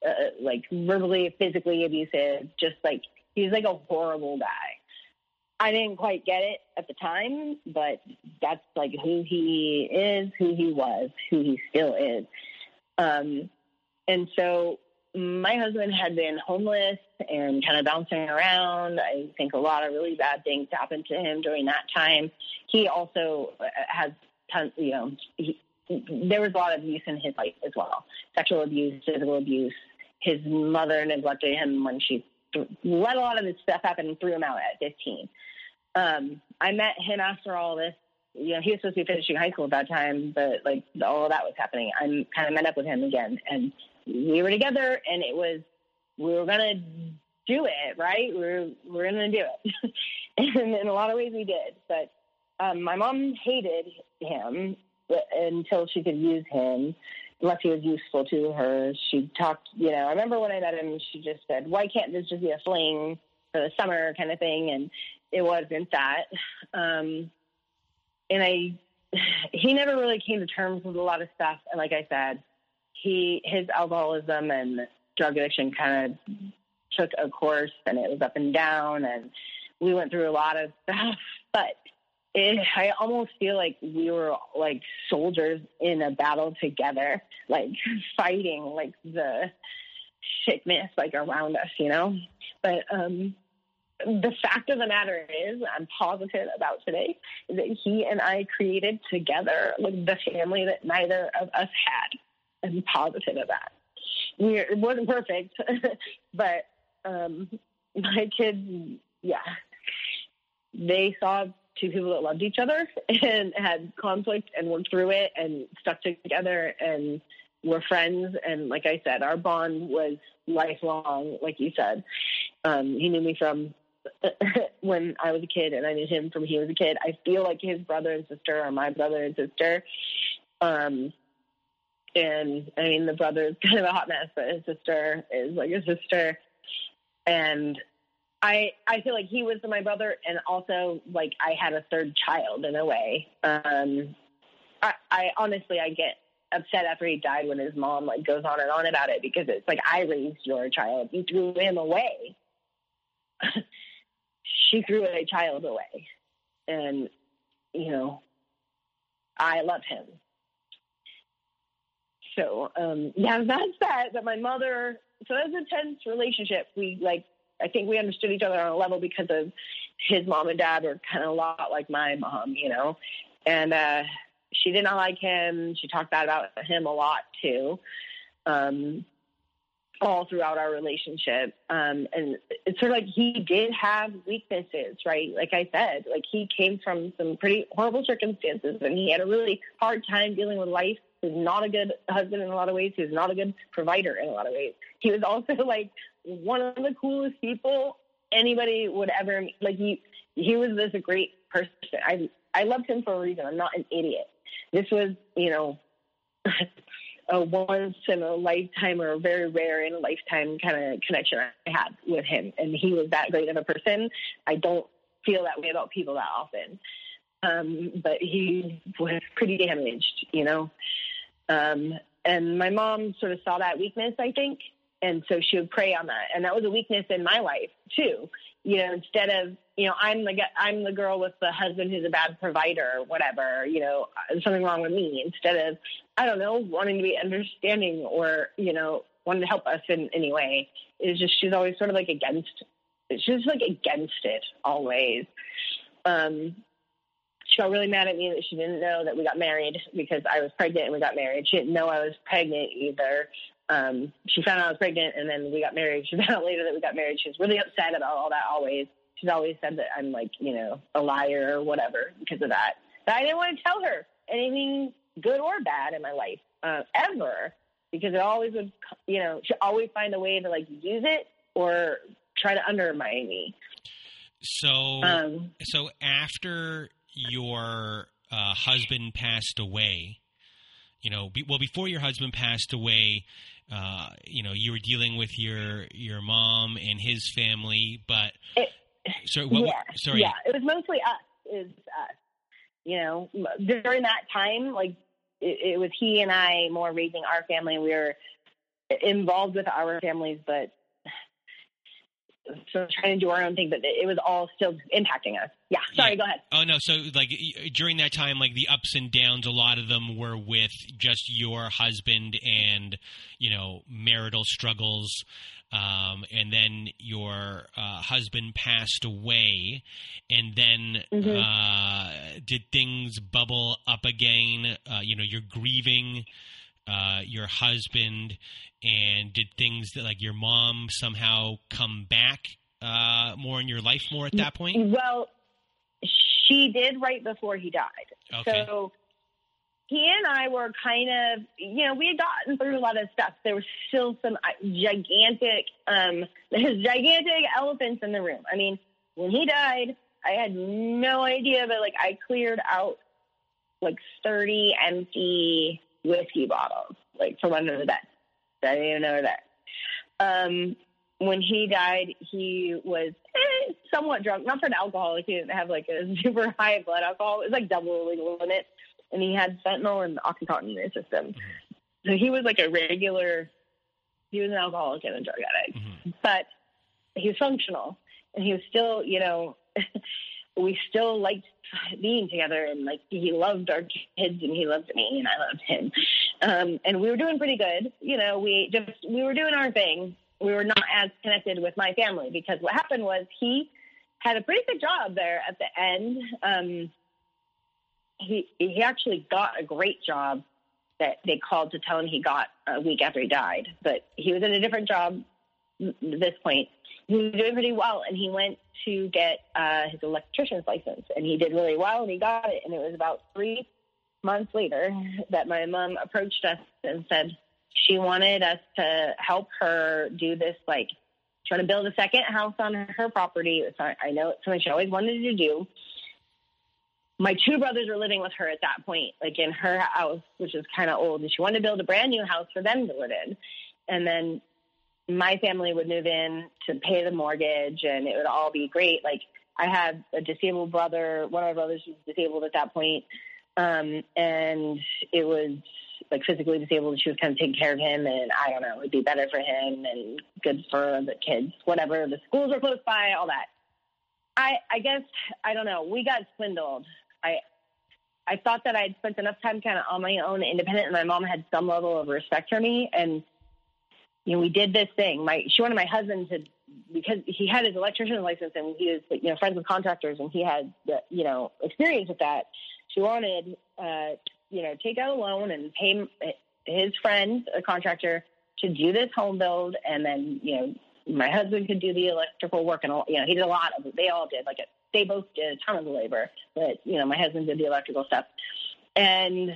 uh, like verbally, physically abusive, just like he was like a horrible guy. I didn't quite get it at the time, but that's like who he is, who he was, who he still is. Um, and so my husband had been homeless and kind of bouncing around. I think a lot of really bad things happened to him during that time. He also uh, has tons, you know, he, there was a lot of abuse in his life as well sexual abuse, physical abuse. His mother neglected him when she let a lot of this stuff happen and threw him out at 15. Um, I met him after all this. You know, he was supposed to be finishing high school at that time, but like all of that was happening. I kind of met up with him again, and we were together, and it was we were gonna do it, right? We we're we are gonna do it, (laughs) and in a lot of ways we did. But um, my mom hated him until she could use him, unless he was useful to her. She talked, you know, I remember when I met him, she just said, why can't this just be a fling for the summer kind of thing? And it wasn't that. Um, and I, (sighs) he never really came to terms with a lot of stuff. And like I said, he, his alcoholism and drug addiction kind of took a course and it was up and down and we went through a lot of (laughs) stuff, but it, I almost feel like we were like soldiers in a battle together, like fighting like the sickness like around us, you know. But um, the fact of the matter is, I'm positive about today that he and I created together like the family that neither of us had. I'm positive of that. We, it wasn't perfect, (laughs) but um, my kids, yeah, they saw two people that loved each other (laughs) and had conflict and worked through it and stuck together and were friends. And like I said, our bond was lifelong, like you said. Um, he knew me from (laughs) when I was a kid, and I knew him from he was a kid. I feel like his brother and sister are my brother and sister. Um, and I mean, the brother is (laughs) kind of a hot mess, but his sister is like a sister. And I I feel like he was my brother, and also like I had a third child in a way. Um, I, I honestly I get upset after he died when his mom like goes on and on about it because it's like I raised your child, you threw him away. (laughs) she threw a child away, and you know I love him. So um, yeah, (laughs) that's that. But my mother, so that was a tense relationship. We like I think we understood each other on a level because of his mom and dad were kind of a lot like my mom, you know. And uh, she did not like him. She talked bad about him a lot too, um, all throughout our relationship. Um, and it's sort of like he did have weaknesses, right? Like I said, like he came from some pretty horrible circumstances, and he had a really hard time dealing with life. He's not a good husband in a lot of ways. He's not a good provider in a lot of ways. He was also (laughs) like one of the coolest people anybody would ever meet. like. He he was this great person. I I loved him for a reason. I'm not an idiot. This was you know. (laughs) a once in a lifetime or a very rare in a lifetime kind of connection I had with him. And he was that great of a person. I don't feel that way about people that often. Um, but he was pretty damaged, you know. Um, and my mom sort of saw that weakness, I think, and so she would prey on that. And that was a weakness in my life too. You know instead of you know i'm the i'm the girl with the husband who's a bad provider or whatever you know something wrong with me. Instead of i don't know wanting to be understanding or you know wanting to help us in any way is just she's always sort of like against she's like against it always. Um she got really mad at me that she didn't know that we got married because I was pregnant and we got married. She didn't know I was pregnant either um, she found out I was pregnant, and then we got married. (laughs) She found out later that we got married. She was really upset about all that. Always, she's always said that I'm like, you know, a liar or whatever because of that. But I didn't want to tell her anything good or bad in my life uh, ever because it always would, you know, she always find a way to like use it or try to undermine me. So, um, so after your uh, husband passed away, you know, be, well, before your husband passed away, uh, you know, you were dealing with your your mom and his family, but it, so what, yeah, sorry, yeah, it was mostly us. Is us, you know, during that time, like it, it was he and I more raising our family. We were involved with our families, but so trying to do our own thing, but it was all still impacting us. Yeah. Sorry, yeah. go ahead. Oh no. So like during that time, like the ups and downs, a lot of them were with just your husband and you know marital struggles. Um, and then your uh, husband passed away, and then mm-hmm. uh, did things bubble up again? Uh, you know, you're grieving uh, your husband, and did things that like your mom somehow come back uh, more in your life more at that point? Well, she did right before he died. Okay. So he and I were kind of, you know, we had gotten through a lot of stuff. There was still some uh, gigantic, um, (laughs) there's gigantic elephants in the room. I mean, when he died, I had no idea, but like I cleared out like 30 empty whiskey bottles, like from under the bed. I didn't even know that. Um, when he died, he was eh, somewhat drunk, not for an alcoholic. He didn't have like a (laughs) super high blood alcohol. It was like double the legal limit. And he had fentanyl and Oxycontin in his system. Mm-hmm. So he was like a regular, he was an alcoholic and a drug addict. Mm-hmm. But he was functional. And he was still, you know, (laughs) we still liked being together and like he loved our kids and he loved me and I loved him. Um, and we were doing pretty good. You know, we just, we were doing our thing. We were not as connected with my family because what happened was he had a pretty good job there at the end. Um, he he actually got a great job that they called to tell him he got a week after he died. But he was in a different job at this point. He was doing pretty well, and he went to get uh, his electrician's license, and he did really well, and he got it. And it was about three months later that my mom approached us and said she wanted us to help her do this, like trying to build a second house on her property. It's not, I know it's something she always wanted to do my two brothers were living with her at that point, like in her house, which is kind of old. And she wanted to build a brand new house for them to live in. And then my family would move in to pay the mortgage and it would all be great. Like I had a disabled brother, one of my brothers was disabled at that point. Um, and it was like physically disabled she was kind of taking care of him and I don't know, it'd be better for him and good for the kids, whatever. The schools are close by, all that. I, I guess I don't know. We got swindled I I thought that I'd spent enough time kind of on my own, independent, and my mom had some level of respect for me. And you know, we did this thing. My she wanted my husband to because he had his electrician's license and he was you know friends with contractors and he had the, you know experience with that. She wanted uh, you know take out a loan and pay his friend, a contractor, to do this home build, and then you know my husband could do the electrical work and all, you know he did a lot of it. They all did like it they both did a ton of the labor, but you know, my husband did the electrical stuff. And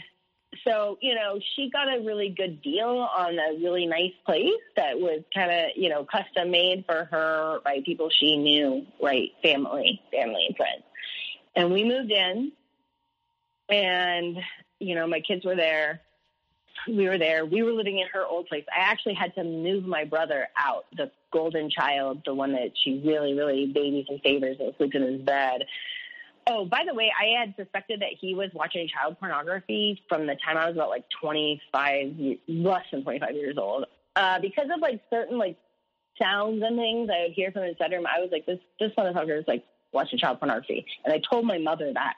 so, you know, she got a really good deal on a really nice place that was kind of, you know, custom made for her by people she knew, right? Family, family and friends. And we moved in and, you know, my kids were there. We were there. We were living in her old place. I actually had to move my brother out, the golden child, the one that she really, really babies and favors and sleeps in his bed. Oh, by the way, I had suspected that he was watching child pornography from the time I was about like 25, less than 25 years old. Uh, because of like certain like sounds and things I would hear from his bedroom, I was like, this, this motherfucker is like watching child pornography. And I told my mother that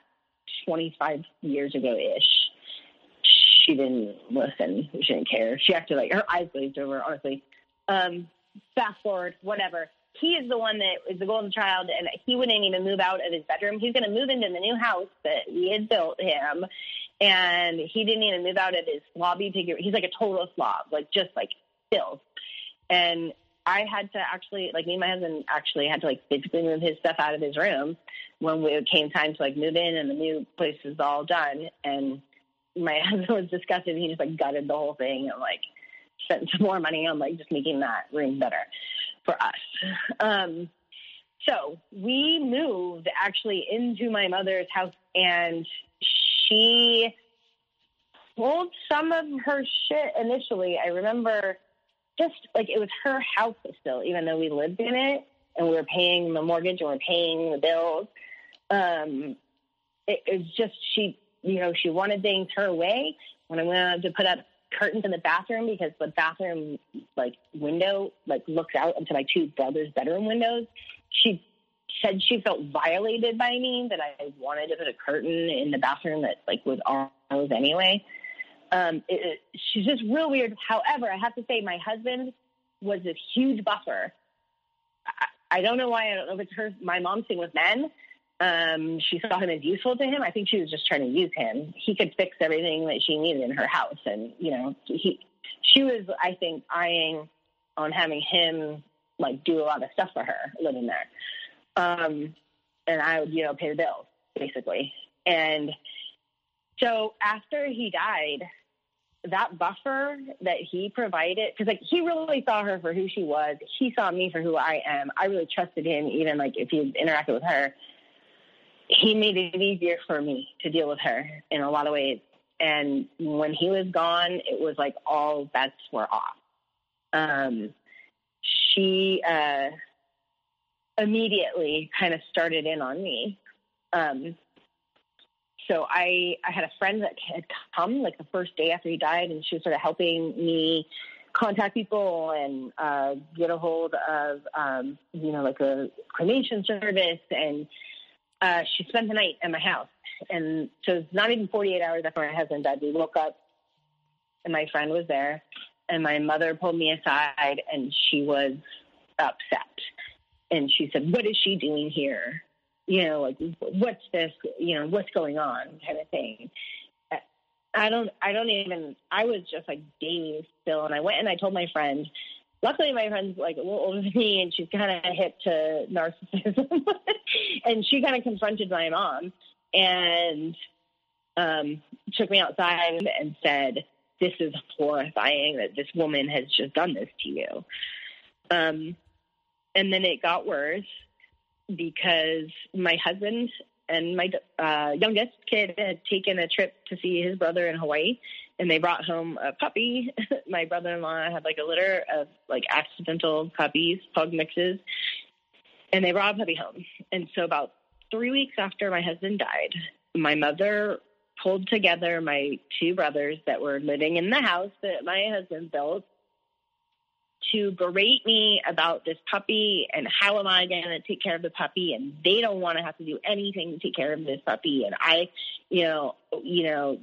25 years ago ish. She didn't listen. She didn't care. She acted like her eyes glazed over, honestly. Um, fast forward, whatever. He is the one that is the golden child, and he wouldn't even move out of his bedroom. He's going to move into the new house that we had built him, and he didn't even move out of his slobby figure. He's like a total slob, like just like still. And I had to actually, like me and my husband actually had to like physically move his stuff out of his room when it came time to like move in and the new place was all done. And my (laughs) husband was disgusted. He just like gutted the whole thing and like spent (laughs) some more money on like just making that room better for us. Um, so we moved actually into my mother's house and she pulled some of her shit initially. I remember just like it was her house still, even though we lived in it and we were paying the mortgage and we are paying the bills. Um, it, it was just she, you know, she wanted things her way. When I went out to put up curtains in the bathroom because the bathroom like window like looks out into my two brothers' bedroom windows. She said she felt violated by me that I wanted to put a curtain in the bathroom that like was ours anyway. Um, it, it, she's just real weird. However, I have to say my husband was this huge buffer. I, I don't know why. I don't know if it's her. My mom's thing with men um, she saw him as useful to him. I think she was just trying to use him. He could fix everything that she needed in her house, and you know, he, she was, I think, eyeing on having him like do a lot of stuff for her living there. Um, and I would, you know, pay the bills basically. And so after he died, that buffer that he provided, because like he really saw her for who she was. He saw me for who I am. I really trusted him, even like if he interacted with her he made it easier for me to deal with her in a lot of ways. And when he was gone, it was like all bets were off. Um, she uh, immediately kind of started in on me. Um, so I, I had a friend that had come like the first day after he died, and she was sort of helping me contact people and uh, get a hold of, um, you know, like a cremation service and uh, she spent the night at my house. And so it's not even 48 hours after my husband died. We woke up and my friend was there. And my mother pulled me aside and she was upset. and she said, "What is she doing here? You know, like what's this? You know, what's going on?" Kind of thing. I don't. I don't even. I was just like dazed still, and I went and I told my friend. Luckily, my friend's like a little older than me, and she's kind of hip to narcissism, (laughs) and she kind of confronted my mom and um, took me outside and said, "This is horrifying that this woman has just done this to you." Um, and then it got worse because my husband and my uh, youngest kid had taken a trip to see his brother in Hawaii, and they brought home a puppy. (laughs) my brother-in-law had like a litter of like accidental puppies, pug mixes, and they brought a puppy home. And so about three weeks after my husband died, my mother pulled together my two brothers that were living in the house that my husband built to berate me about this puppy and how am I going to take care of the puppy and they don't want to have to do anything to take care of this puppy and I, you know, you know,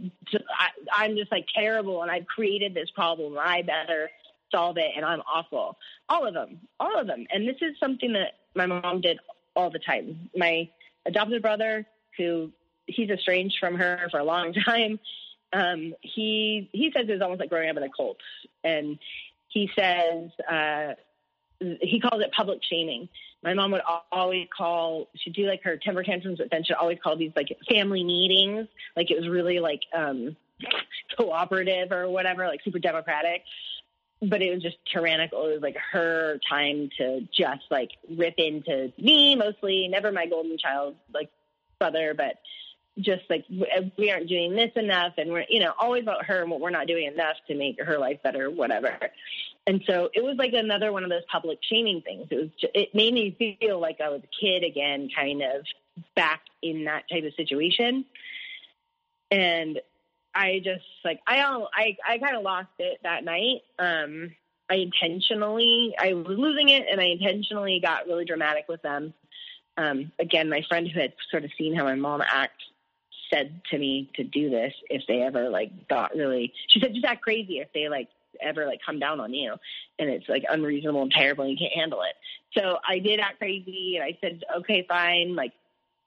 I, I'm just like terrible and I've created this problem. I better solve it and I'm awful. All of them, all of them. And this is something that my mom did all the time. My adopted brother, who he's estranged from her for a long (laughs) time, um, he he says it was almost like growing up in a cult, and he says uh, he calls it public shaming. My mom would always call. She'd do like her temper tantrums, but then she'd always call these like family meetings. Like it was really like um, (laughs) cooperative or whatever, like super democratic. But it was just tyrannical. It was like her time to just like rip into me mostly. Never my golden child, like brother, but just like we aren't doing this enough and we're you know always about her and what we're not doing enough to make her life better whatever. And so it was like another one of those public shaming things. It was just, it made me feel like i was a kid again kind of back in that type of situation. And i just like i all i i kind of lost it that night. Um i intentionally i was losing it and i intentionally got really dramatic with them. Um, again, my friend who had sort of seen how my mom acts said to me to do this if they ever like got really she said just act crazy if they like ever like come down on you. And it's like unreasonable and terrible and you can't handle it. So i did act crazy and i said okay fine like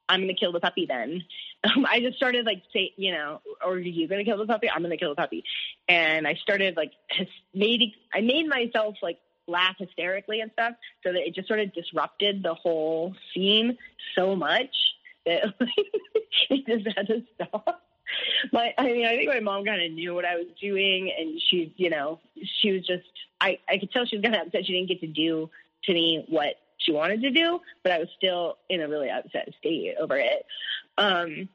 i'm gonna kill the puppy then. (laughs) Um, i just started like say you know or are you gonna kill the puppy? I'm gonna kill the puppy. And i started like his- made i made myself like laugh hysterically and stuff so that it just sort of disrupted the whole scene so much that (laughs) just had to stop. My, I mean, I think my mom kind of knew what I was doing, and she, you know, she was just, I, I could tell she was kind of upset she didn't get to do to me what she wanted to do, but I was still in a really upset state over it. Um,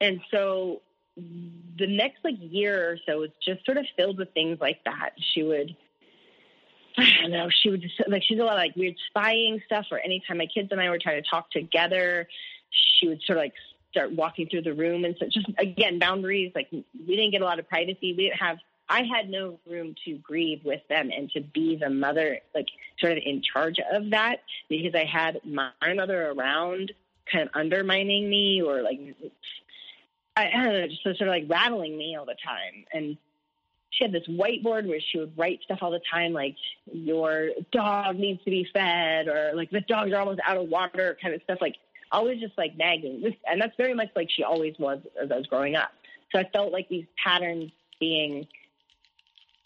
and so the next like year or so was just sort of filled with things like that. She would, I don't know, she would just like she's a lot of like weird spying stuff. Or anytime my kids and I were trying to talk together, she would sort of like start walking through the room and so just again boundaries like we didn't get a lot of privacy. We didn't have i had no room to grieve with them and to be the mother like sort of in charge of that because i had my mother around kind of undermining me or like i, I don't know just sort of like rattling me all the time. And she had this whiteboard where she would write stuff all the time like your dog needs to be fed or like the dogs are almost out of water kind of stuff like always just like nagging. And that's very much like she always was as I was growing up. So I felt like these patterns being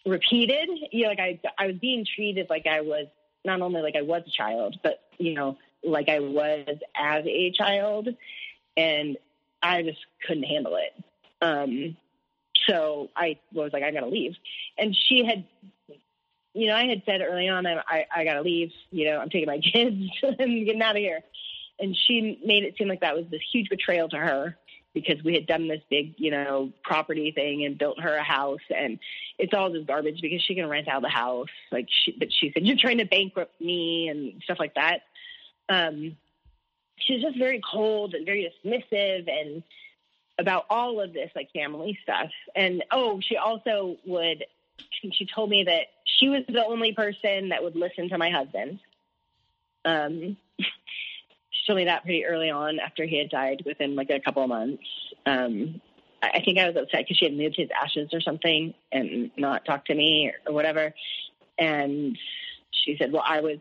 repeated. You know, like I, I was being treated like I was not only like I was a child, but you know, like I was as a child, and I just couldn't handle it. Um, so I was like, I gotta leave. And she had, you know, I had said early on, I, I, I gotta leave. You know, I'm taking my (laughs) kids and getting out of here and she made it seem like that was this huge betrayal to her because we had done this big, you know, property thing and built her a house and it's all just garbage because she can rent out the house. Like she but she said, You're trying to bankrupt me and stuff like that. Um she's just very cold and very dismissive and about all of this like family stuff. And oh, she also would she told me that she was the only person that would listen to my husband. Um told me that pretty early on after he had died within like a couple of months. Um, I think I was upset because she had moved his ashes or something and not talked to me or, or whatever. And she said, well, I was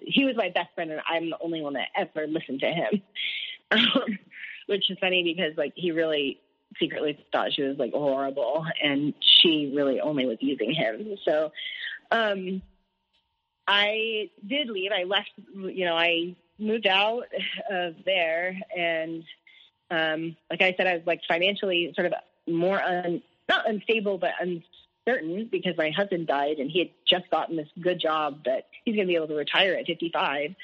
he was my best friend, and I'm the only one that ever listened to him. (laughs) Um, which is funny because like he really secretly thought she was like horrible, and she really only was using him. So, um, I did leave. I left. You know, I moved out of there, and um, like I said, I was like financially sort of more un, not unstable, but uncertain because my husband died, and he had just gotten this good job that he's going to be able to retire at 55,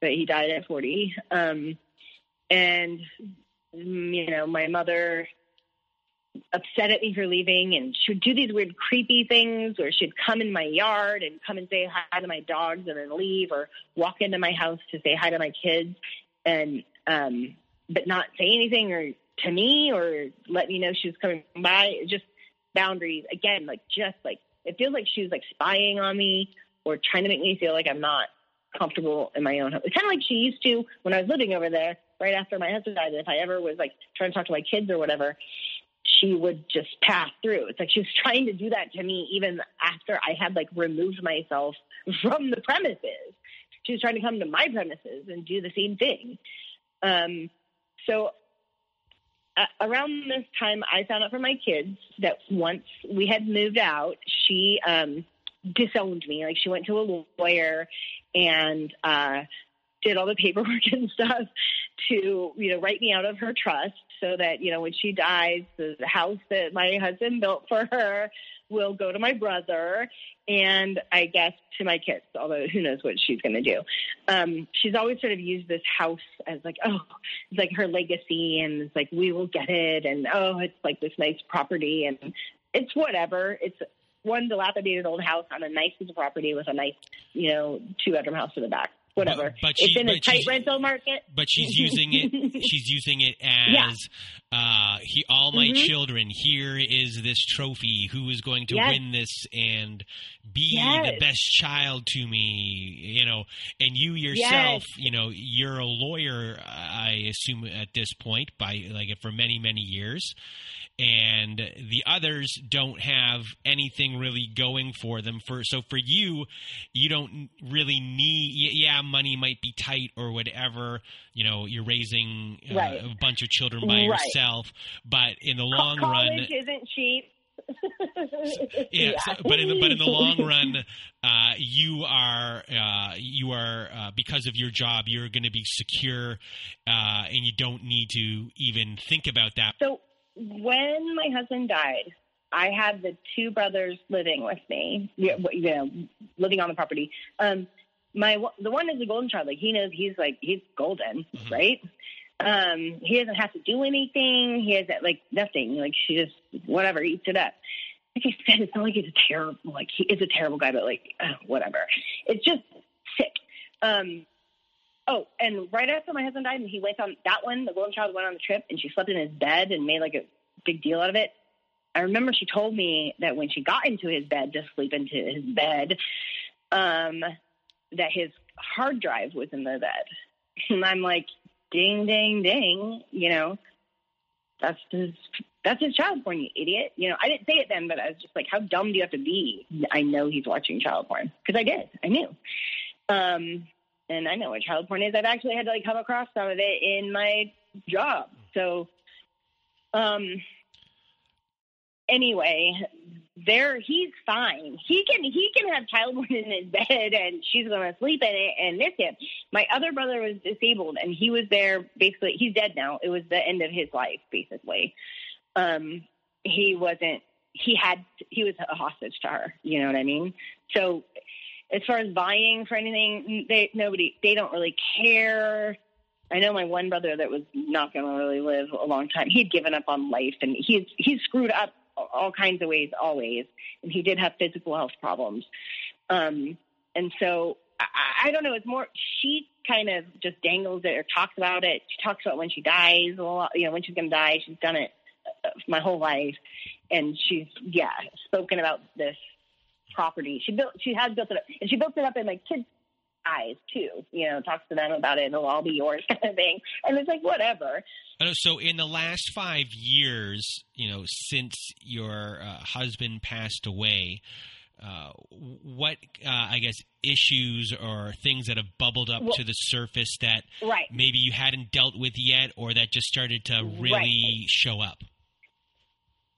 but he died at 40. Um, and you know, my mother upset at me for leaving and she would do these weird creepy things or she'd come in my yard and come and say hi to my dogs and then leave or walk into my house to say hi to my kids and um but not say anything or to me or let me know she was coming by just boundaries again like just like it feels like she was like spying on me or trying to make me feel like I'm not comfortable in my own home. It's kind of like she used to when I was living over there right after my husband died. If I ever was like trying to talk to my kids or whatever, she would just pass through. It's like she was (laughs) trying to do that to me even after I had like removed myself (laughs) from the premises. She was trying to come to my premises and do the same thing. Um, so uh, around this time, I found out from my kids that once we had moved out, she um, disowned me. Like she went to a lawyer and uh, did all the paperwork (laughs) and stuff to you know write me out of her trust so that you know when she dies the house that my husband built for her will go to my brother and i guess to my kids although who knows what she's going to do. Um she's always sort of used this house as like oh it's like her legacy and it's like we will get it and oh it's like this nice property and it's whatever. It's one dilapidated old house on a nice piece of property with a nice you know two bedroom house in the back whatever. But, but it's in a tight rental market. But she's using it. she's using it (laughs) as yeah. uh, he, all my mm-hmm. children. Here is this trophy. Who is going to yes. win this and be yes. the best child to me? You know, and you yourself. Yes. You know, you're a lawyer. I assume at this point by like for many many years and the others don't have anything really going for them for so for you you don't really need yeah money might be tight or whatever you know you're raising uh, right. a bunch of children by right. yourself but in the long College run isn't cheap yeah, (laughs) yeah. So, but in the but in the long run, uh, you are uh, you are uh, because of your job, you're going to be secure, uh, and you don't need to even think about that. So when my husband died, I had the two brothers living with me, you know, living on the property. Um, my the one is a golden child. Like he knows he's like he's golden, mm-hmm. right? Um, he doesn't have to do anything. He has like nothing. Like she just whatever eats it up. Like I said, it's not like he's a terrible like he is a terrible guy, but like uh, whatever. It's just sick. Um, Oh, and right after my husband died, and he went on that one, the golden child went on the trip, and she slept in his bed and made like a big deal out of it. I remember she told me that when she got into his bed to sleep into his bed, um, that his hard drive was in the bed, and I'm like, ding, ding, ding, you know, that's his that's his child porn, you idiot. You know, I didn't say it then, but I was just like, how dumb do you have to be? I know he's watching child porn because I did. I knew. Um, and I know what child porn is. I've actually had to like come across some of it in my job. So, um, anyway, there he's fine. He can he can have child porn in his bed, and she's going to sleep in it and miss him. My other brother was disabled, and he was there. Basically, he's dead now. It was the end of his life, basically. Um, he wasn't. He had. He was a hostage to her. You know what I mean? So as far as buying for anything, they nobody they don't really care. I know my one brother that was not going to really live a long time. He'd given up on life, and he's he's screwed up all kinds of ways always, and he did have physical health problems. Um, and so I, I don't know. It's more she kind of just dangles it or talks about it. She talks about when she dies, a lot, you know, when she's going to die. She's done it uh, my whole life, and she's yeah spoken about this property. She built, she has built it up, and she built it up in my kids' eyes too. You know, talks to them about it, and it'll all be yours, (laughs) kind of thing. And it's like whatever. So, in the last five years, you know, since your uh, husband passed away. uh, what uh, I guess issues or things that have bubbled up Well- to the surface that Right. maybe you hadn't dealt with yet, or that just started to really Right. show up?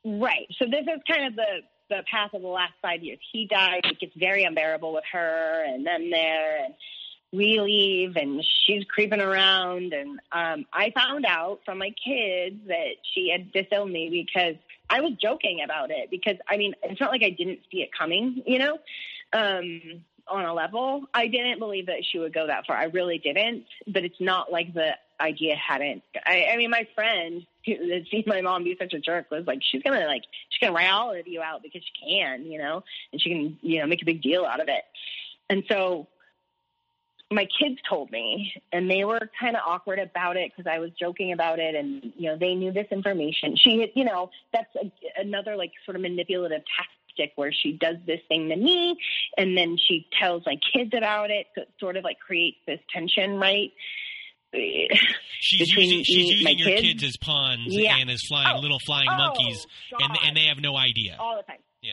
Right. So this is kind of the the path of the last five years. He dies. It gets very unbearable with her and them there, and we leave, and she's creeping around. And um, I found out from my kids that she had disowned me because I was joking about it. Because I mean, it's not like I didn't see it coming, you know. Um, on a level, I didn't believe that she would go that far. I really didn't. But it's not like the idea hadn't. I, I mean, my friend who (laughs) had seen my mom be such a jerk was like, she's gonna like, she's gonna write all of you out because she can, you know, and she can, you know, make a big deal out of it. And so my kids told me, and they were kind of awkward about it because I was joking about it, and you know, they knew this information. She, had, you know, that's a, another like sort of manipulative tactic where she does this thing to me, and then she tells my kids about it. So it sort of like creates this tension, right? She's Between using, she's using my your kids? kids as pawns Yeah. and as flying Oh. little flying Oh, monkeys, and and they have no idea. all the time. Yeah.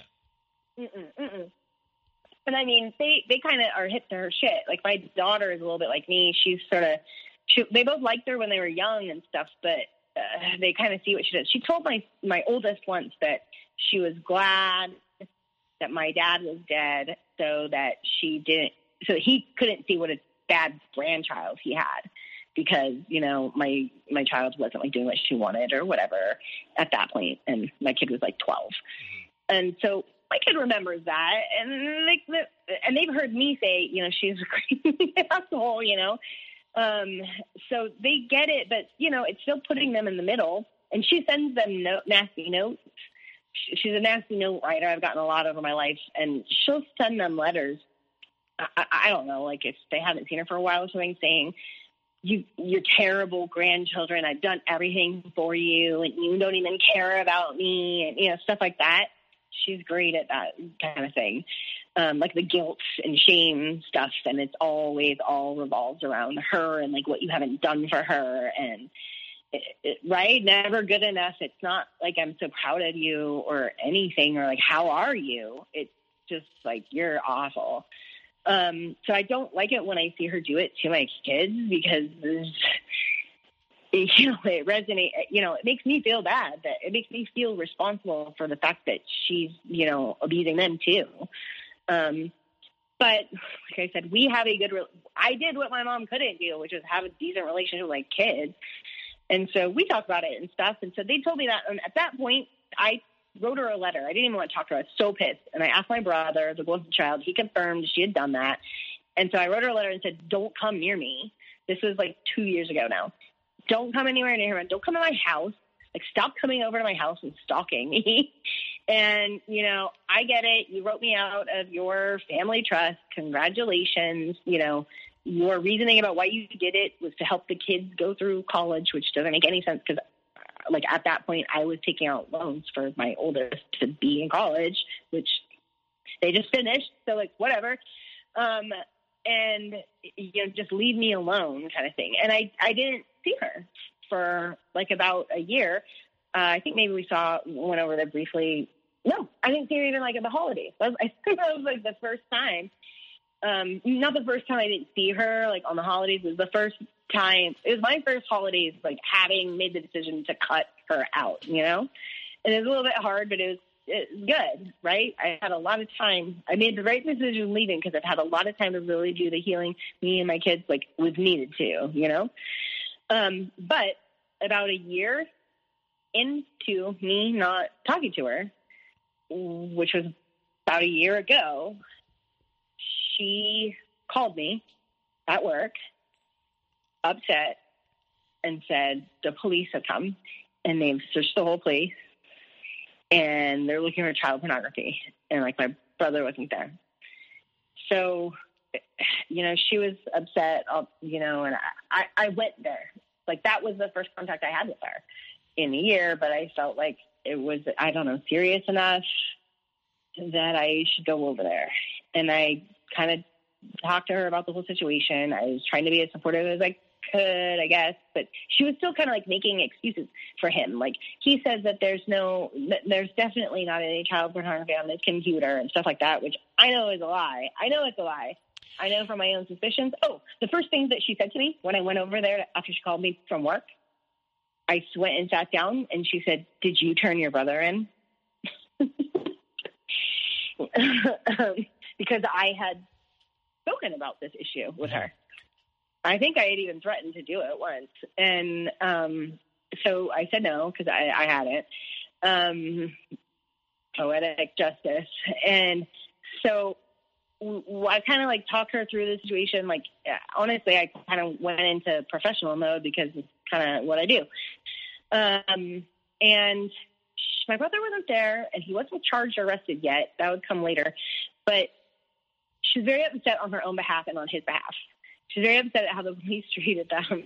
Mm-mm, mm-mm. And I mean, they they kind of are hip to her shit. Like my daughter is a little bit like me. She's sort of, she, they both liked her when they were young and stuff, but uh, they kind of see what she does. She told my my oldest once that she was glad that my dad was dead, so that she didn't, so he couldn't see what a bad grandchild he had because you know my my child wasn't like doing what she wanted or whatever at that point and my kid was like 12 and so my kid remembers that and like the, and they've heard me say you know she's a (laughs) crazy asshole you know? Um so they get it but you know it's still putting them in the middle and she sends them no, nasty notes. She's a nasty note writer. I've gotten a lot over my life and she'll send them letters. I, I I don't know, like if they haven't seen her for a while or something, saying, "You, you're terrible grandchildren. I've done everything for you, and you don't even care about me," and you know stuff like that. She's great at that kind of thing, um, like the guilt and shame stuff, and it's always all revolves around her and like what you haven't done for her, and it, it, right, never good enough. It's not like I'm so proud of you or anything, or like how are you? It's just like you're awful. Um, so I don't like it when I see her do it to my kids because (laughs) you know it resonates. You know, it makes me feel bad. That it makes me feel responsible for the fact that she's you know abusing them too. Um, but like I said, we have a good. Re- I did what my mom couldn't do, which is have a decent relationship with my kids. And so we talked about it and stuff. And so they told me that. And at that point, I wrote her a letter. I didn't even want to talk to her. I was so pissed. And I asked my brother, the golden child, he confirmed she had done that. And so I wrote her a letter and said, Don't come near me. This was like two years ago now. Don't come anywhere near her. Don't come to my house. Like, stop coming over to my house and stalking me. (laughs) and, you know, I get it. You wrote me out of your family trust. Congratulations. You know, your reasoning about why you did it was to help the kids go through college, which doesn't make any sense because like at that point I was taking out loans for my oldest to be in college, which they just finished. So like whatever. Um, and you know, just leave me alone kind of thing. And I, I didn't see her for like about a year. Uh, I think maybe we saw, went over there briefly. No, I didn't see her even like at the holidays. That was, I think that was like the first time. Um, not the first time I didn't see her like on the holidays. It was the first time. It was my first holidays like having made the decision to cut her out. You know, and it was a little bit hard, but it was it was good, right? I had a lot of time. I made the right decision leaving because I've had a lot of time to really do the healing me and my kids like was needed to, you know. Um, but about a year into me not talking to her, which was about a year ago, she called me at work, upset, and said the police have come and they've searched the whole place and they're looking for child pornography. And like my brother wasn't there. So, you know, she was upset, uh, you know, and I, I went there. Like that was the first contact I had with her in a year, but I felt like it was, I don't know, serious enough that I should go over there. And I kind of talked to her about the whole situation. I was trying to be as supportive as I could, I guess, but she was still kind of like making excuses for him. Like he says that there's no, that there's definitely not any child pornography on his computer and stuff like that, which I know is a lie. I know it's a lie. I know from my own suspicions. Oh, the first things that she said to me when I went over there after she called me from work, I went and sat down and she said, "Did you turn your brother in?" (laughs) um, because I had spoken about this issue with her. I think I had even threatened to do it once, and um, so I said no because I, I hadn't. Um, poetic justice, and so I kind of like talked her through the situation. Like honestly, I kind of went into professional mode because it's kind of what I do. Um, and my brother wasn't there, and he wasn't charged or arrested yet. That would come later, but she's very upset on her own behalf and on his behalf. She's very upset at how the police (laughs) treated them.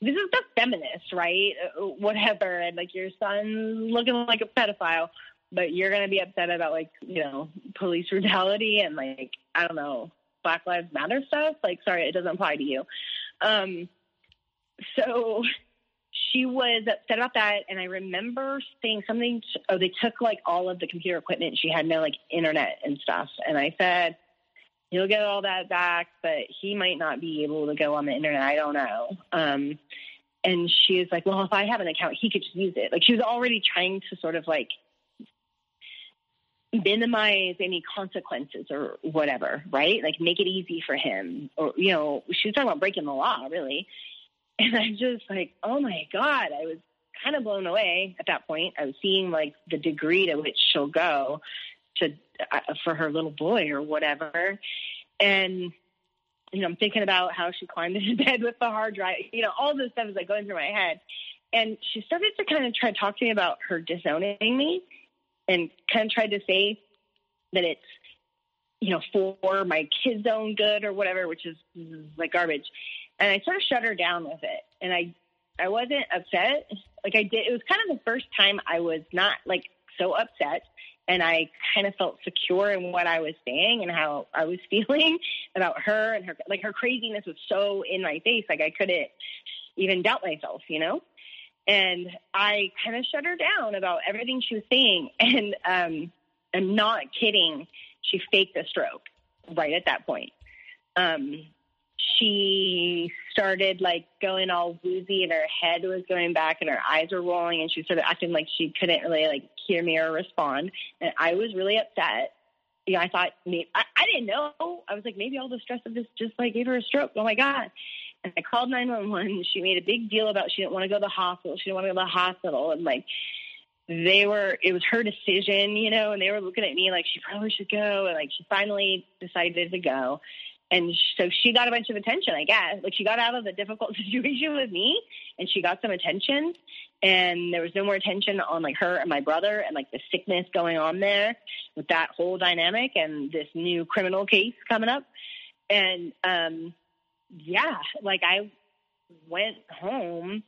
this is the feminist, right? Whatever. And like your son's looking like a pedophile, but you're going to be upset about like, you know, police brutality and like, I don't know, Black Lives Matter stuff. Like, sorry, it doesn't apply to you. Um, so she was upset about that. And I remember saying something, to, oh, they took like all of the computer equipment. She had no like internet and stuff. And I said, he'll get all that back, but he might not be able to go on the internet. I don't know. Um, and she was like, well, if I have an account, he could just use it. Like she was already trying to sort of like minimize any consequences or whatever, right? Like make it easy for him. Or, you know, she was talking about breaking the law, really. And I'm just like, oh my God, I was kind of blown away at that point. I was seeing like the degree to which she'll go to for her little boy or whatever. And you know, I'm thinking about how she climbed (laughs) into bed with the hard drive. You know, all this stuff is like going through my head. And she started to kind of try to talk to me about her disowning me, and kind of tried to say that it's you know for my kids' own good or whatever, which is, like garbage. And I sort of shut her down with it, and I I wasn't upset. Like I did, it was kind of the first time I was not like so upset and I kind of felt secure in what I was saying and how I was (laughs) feeling about her and her like her craziness was so in my face like I couldn't even doubt myself, you know? And I kind of shut her down about everything she was saying (laughs) and um I'm not kidding, she faked a stroke right at that point. Um she started like going all woozy and her head was going back and her eyes were rolling and she started acting like she couldn't really like hear me or respond. And I was really upset. Yeah, I thought maybe I, I didn't know. I was like, maybe all the stress of this just like gave her a stroke. Oh my God. And I called 911. She made a big deal about she didn't want to go to the hospital. She didn't want to go to the hospital. And like, they were, it was her decision, you know, and they were looking at me like she probably should go. And like, she finally decided to go and so she got a bunch of attention, I guess. Like she got out of the difficult (laughs) situation with me, and she got some attention. And there was no more attention on like her and my brother, and like the sickness going on there with that whole dynamic, and this new criminal case coming up. And um, yeah, like I went home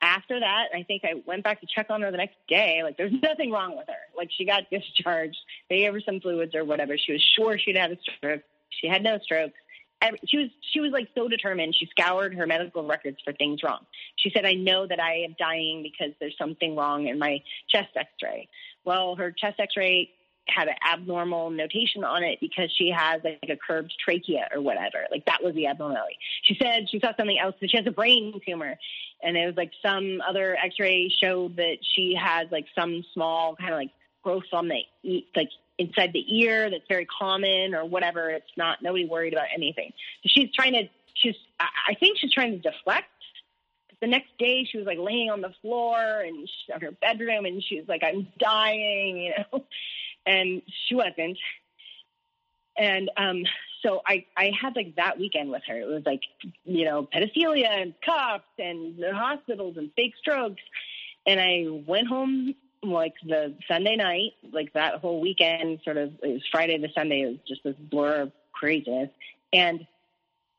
after that, I think I went back to check on her the next day. Like, there's (laughs) nothing wrong with her. Like, she got discharged. They gave her some fluids or whatever. She was sure she'd had a stroke. She had no strokes. And She was she was like so determined. She scoured her medical records for things wrong. She said, "I know that I am dying because there's something wrong in my chest X-ray." Well, her chest X-ray had an abnormal notation on it because she has like a curved trachea or whatever. Like that was the abnormality. She said she saw something else she has a brain tumor, and it was like some other X-ray showed that she has like some small kind of like growth on the like inside the ear that's very common or whatever. It's not nobody worried about anything. So she's trying to she's I think she's trying to deflect. The next day she was like laying on the floor and she, in her bedroom and she was like I'm dying, you know, (laughs) and she wasn't. And um, so I I had like that weekend with her. It was like you know pedophilia and cops and hospitals and fake strokes. And I went home like the Sunday night, like that whole weekend, sort of it was Friday to Sunday, it was just this blur of craziness. And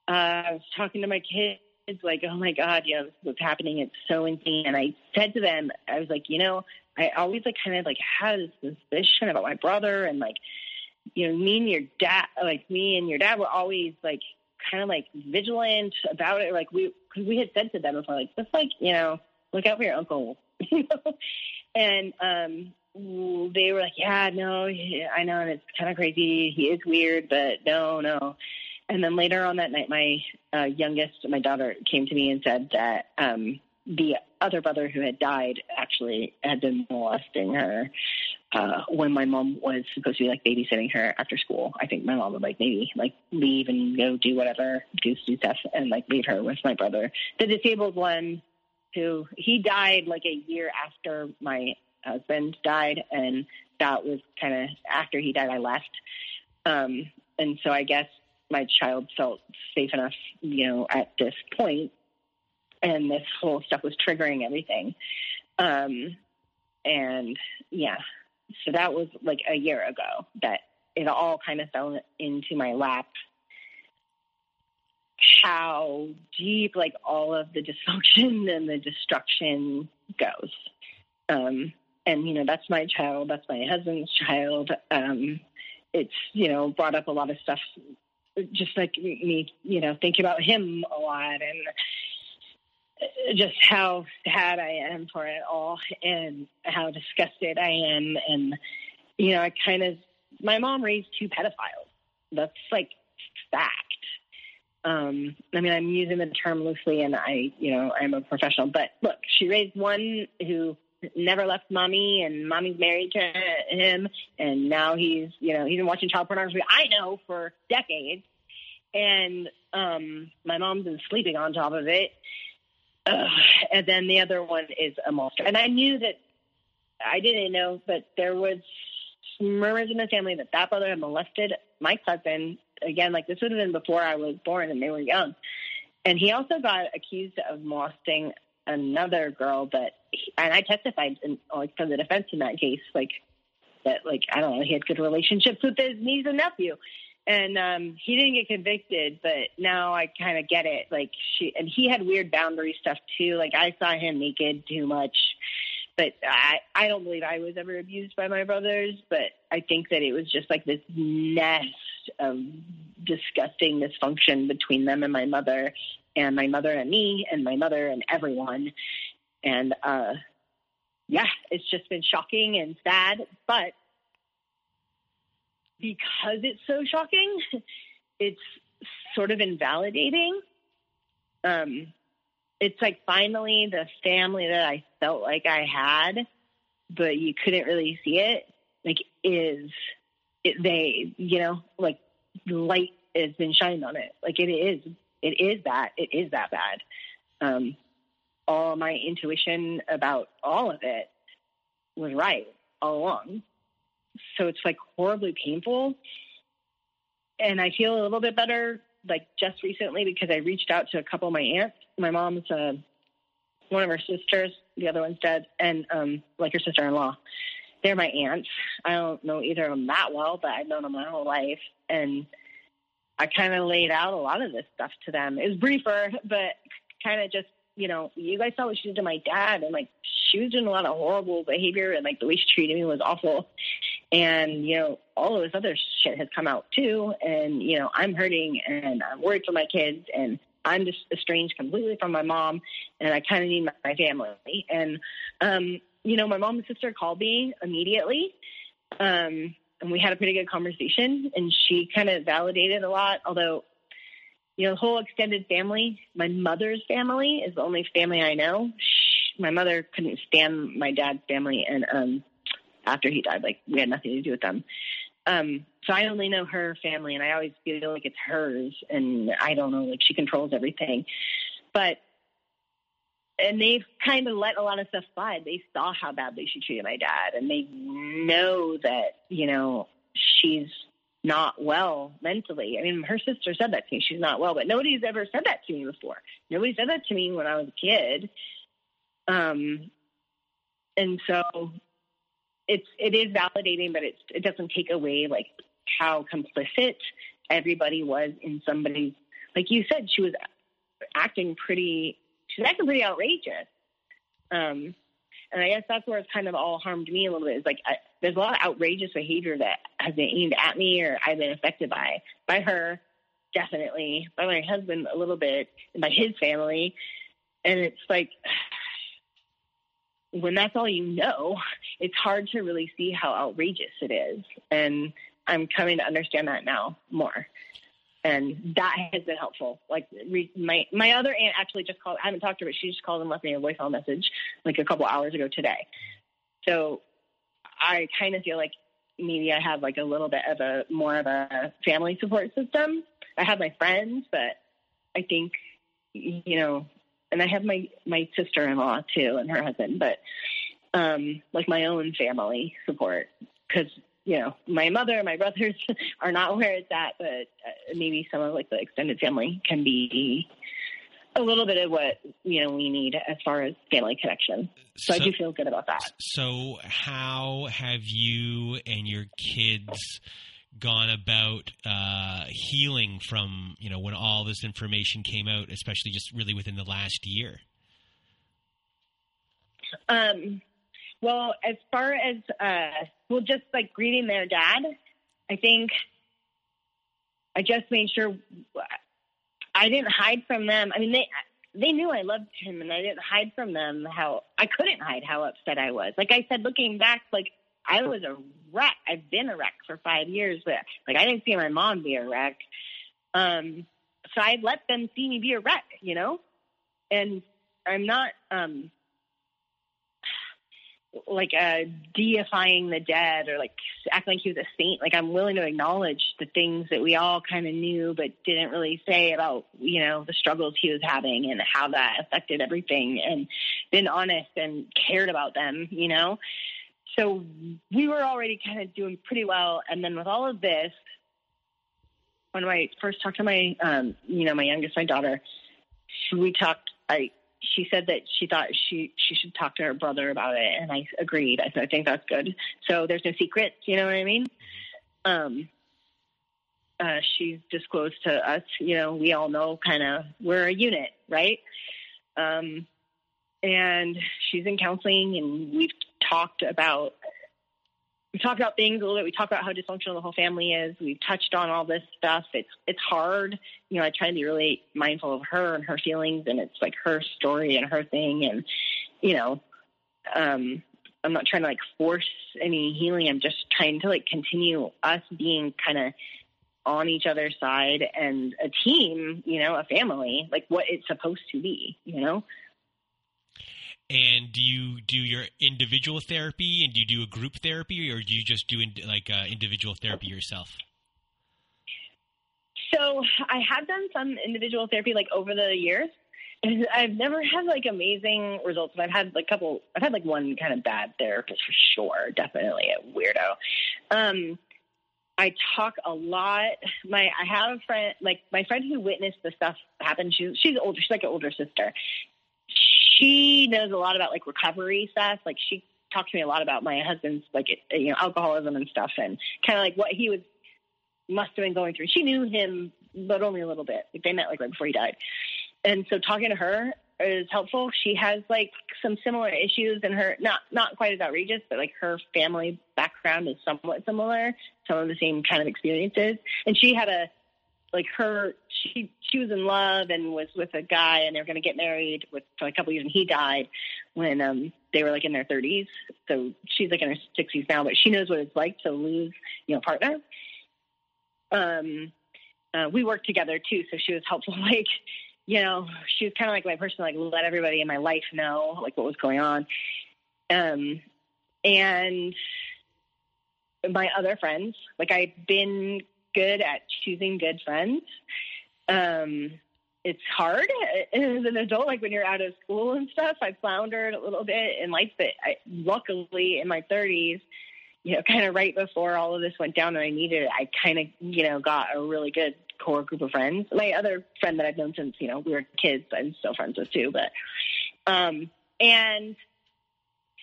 uh, I was talking to my kids, like, oh my God, you know, what's happening. It's so insane. And I said to them, I was like, you know, I always like kind of like had this suspicion about my brother and like, you know, me and your dad, like me and your dad were always like kind of like vigilant about it. Like we, because we had said to them before, like just like you know, look out for your uncle. (laughs) and um, they were like, yeah, no, I know, and it's kind of crazy. He is weird, but no, no. And then later on that night, my uh, youngest, my daughter, came to me and said that um, the other brother who had died actually had been molesting her uh, when my mom was supposed to be like babysitting her after school. I think my mom would like maybe like leave and go do whatever, do, do stuff, and like leave her with my brother, the disabled one, who he died like a year after my husband died, and that was kind of after he died. I left, um, and so I guess my child felt safe enough, you know, at this point, and this whole stuff was triggering everything. Um, and yeah, so that was like a year ago that it all kind of fell into my lap. How deep, like all of the dysfunction (laughs) and the destruction goes. Um, and you know, that's my child. That's my husband's child. Um, it's you know brought up a lot of stuff just like me, you know, thinking about him a lot and just how sad I am for it all and how disgusted I am. And, you know, I kind of, my mom raised two pedophiles. That's like fact. Um, I mean, I'm using the term loosely and I, you know, I'm a professional, but look, she raised one who never left mommy and mommy's married to him and now he's you know he's been watching child pornography i know for decades. And um my mom's been sleeping on top of it. Uh, and then the other one is a monster. And i knew that i didn't know but there was murmurs in the family that that brother had molested my cousin again like this would have been before i was born and they were young and he also got accused of molesting another girl, but he, and I testified in, like for the defense in that case, like that, like I don't know, he had good relationships with his niece and nephew, and um, he didn't get convicted, but now I kind of get it. Like she and he had weird boundary stuff too. Like I saw him naked too much. But I, I don't believe I was ever abused by my brothers, but I think that it was just like this nest of disgusting dysfunction between them and my mother and my mother and me and my mother and everyone. And uh, yeah, it's just been shocking and sad. But because it's so shocking, it's sort of invalidating. Um, it's like finally the family that I felt like I had, but you couldn't really see it, like is it, they, you know, like light has been shined on it. Like it is it is that it is that bad. Um, all my intuition about all of it was right all along. So it's like horribly painful. And I feel a little bit better like just recently because I reached out to a couple of my aunts. My mom's uh, one of her sisters, the other one's dead, and um, like her sister in law. They're my aunts. I don't know either of them that well, but I've known them my whole life. And I kind of laid out a lot of this stuff to them. It was briefer, but kind of just, you know, you guys saw what she did to my dad, and like she was doing a lot of horrible behavior, and like the way she treated me was awful. And you know, all of this other shit has come out too, and you know, I'm hurting, and I'm worried for my kids, and I'm just estranged completely from my mom, and I kind of need my family. And um, you know, my mom and sister called me immediately. Um, and we had a pretty good conversation and she kind of validated a lot although you know the whole extended family my mother's family is the only family i know she, my mother couldn't stand my dad's family and um after he died like we had nothing to do with them um so i only know her family and i always feel like it's hers and i don't know like she controls everything but and they've kind of let a lot of stuff slide. They saw how badly she treated my dad, and they know that you know she's not well mentally. I mean, her sister said that to me. She's not well, but nobody's ever said that to me before. Nobody said that to me when I was a kid. Um, and so it's it is validating, but it's it doesn't take away like how complicit everybody was in somebody's. Like you said, she was acting pretty she's acting pretty outrageous. Um, and I guess that's where it's kind of all harmed me a little bit. Is like I, there's a lot of outrageous behavior that has been aimed at me or I've been affected by by her definitely by my husband a little bit and by his family. And it's like (sighs) when that's all you know, it's hard to really see how outrageous it is. And I'm coming to understand that now more. And that has been helpful. Like re- my my other aunt actually just called. I haven't talked to her, but she just called and left me a voicemail message like a couple hours ago today. So I kind of feel like maybe I have like a little bit of a more of a family support system. I have my friends, but I think you know, and I have my my sister in law too and her husband, but um, like my own family support because you know my mother and my brothers (laughs) are not where it's at, but uh, maybe some of like the extended family can be a little bit of what you know we need as far as family connection. So, so I do feel good about that. So how have you and your kids? gone about uh, healing from you know when all this information came out, especially just really within the last year? Um, well, as far as uh, well, just like greeting their dad, I think I just made sure I didn't hide from them. I mean, they they knew I loved him, and I didn't hide from them how I couldn't hide how upset I was. Like I said, looking back, like I was a wreck. I've been a wreck for five years, but like I didn't see my mom be a wreck. Um, so I let them see me be a wreck, you know, and I'm not um like uh deifying the dead or like acting like he was a saint. Like I'm willing to acknowledge the things that we all kind of knew but didn't really say about, you know, the struggles he was having and how that affected everything and been honest and cared about them, you know so we were already kind of doing pretty well. And then with all of this, when I first talked to my, um, you know, my youngest, my daughter, we talked. I she said that she thought she she should talk to her brother about it, and I agreed. I said I think that's good. So there's no secrets. You know what I mean? Um, uh, disclosed to us. You know, we all know kind of we're a unit, right? Um, and she's in counseling, and we've talked about we talked about things a little bit. We talked about how dysfunctional the whole family is. We've touched on all this stuff. It's it's hard. You know, I try to be really mindful of her and her feelings, and it's like her story and her thing. And you know, um, I'm not trying to like force any healing. I'm just trying to like continue us being kind of on each other's side and a team. You know, a family, like what it's supposed to be. You know. And do you do your individual therapy, and do you do a group therapy, or do you just do in, like uh, individual therapy yourself? So I have done some individual therapy like over the years. (laughs) I've never had like amazing results, but I've had like a couple. I've had like one kind of bad therapist for sure, definitely a weirdo. Um, I talk a lot. My I have a friend, like my friend who witnessed the stuff happen. She's she's older. She's like an older sister, she knows a lot about like recovery stuff. Like she talked to me a lot about my husband's like you know alcoholism and stuff, and kind of like what he was must have been going through. She knew him, but only a little bit. Like they met like right before he died, and so talking to her is helpful. She has like some similar issues in her not not quite as outrageous, but like her family background is somewhat similar. Some of the same kind of experiences, and she had a like her she she was in love and was with a guy and they were going to get married with for a couple years and he died when um they were like in their 30s so she's like in her 60s now but she knows what it's like to lose you know partner. Um uh, we worked together too so she was helpful. (laughs) Like you know she was kind of like my person like let everybody in my life know like what was going on. Um and my other friends like i've been good at choosing good friends. Um, it's hard (laughs) as an adult, like when you're out of school and stuff. I floundered a little bit in life, but I, luckily in my 30s, you know, kind of right before all of this went down and I needed it, I kind of, you know, got a really good core group of friends. My other friend that I've known since, you know, we were kids, I'm still friends with too, but, um, and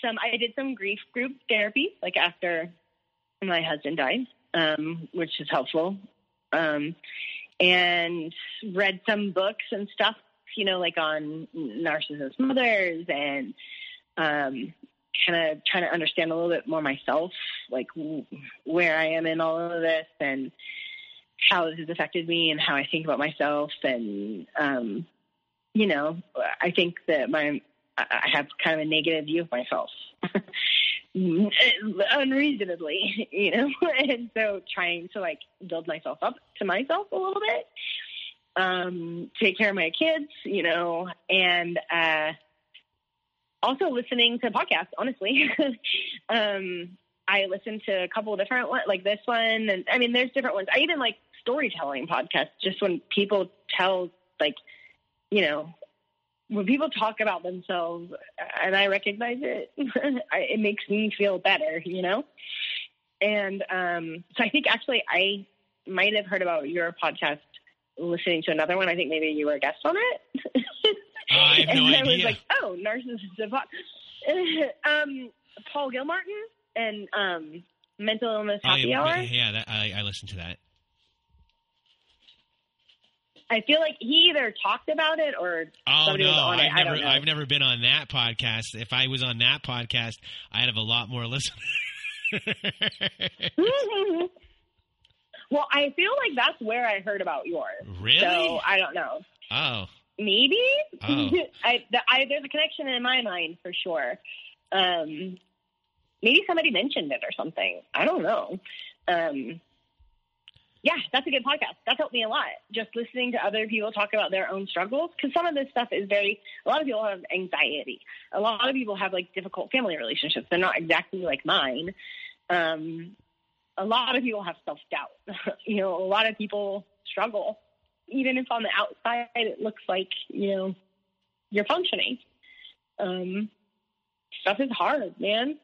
some, I did some grief group therapy, like after my husband died um, which is helpful. Um, and read some books and stuff, you know, like on narcissist mothers and um, kind of trying to understand a little bit more myself, like where I am in all of this and how this has affected me and how I think about myself. And, um, you know, I think that my, I have kind of a negative view of myself. (laughs) unreasonably, you know, (laughs) and so trying to like build myself up to myself a little bit, um, take care of my kids, you know, and uh, also listening to podcasts. Honestly, (laughs) um, I listen to a couple different ones, like this one, and I mean, there's different ones. I even like storytelling podcasts, just when people tell like, you know, when people talk about themselves and I recognize it, (laughs) it makes me feel better, you know? And um, so I think actually I might have heard about your podcast listening to another one. I think maybe you were a guest on it. Oh, I have (laughs) and no I idea. was like, oh, narcissism. (laughs) um, Paul Gilmartin and um, Mental Illness Oh, Happy yeah, Hour. yeah, that, I, I listened to that. I feel like he either talked about it or Oh somebody no, was on it. I've never. I've never been on that podcast. If I was on that podcast, I'd have a lot more (laughs) listeners. (laughs) well, I feel like that's where I heard about yours. really? So I don't know. oh, Maybe. Oh. (laughs) I, the, I, there's a connection in my mind for sure. Um, maybe somebody mentioned it or something. I don't know. Um, yeah, that's a good podcast. That's helped me a lot. Just listening to other people talk about their own struggles, because some of this stuff is very. A lot of people have anxiety. A lot of people have like difficult family relationships. They're not exactly like mine. Um, a lot of people have self doubt. (laughs) you know, a lot of people struggle, even if on the outside it looks like you know you're functioning. Um, stuff is hard, man.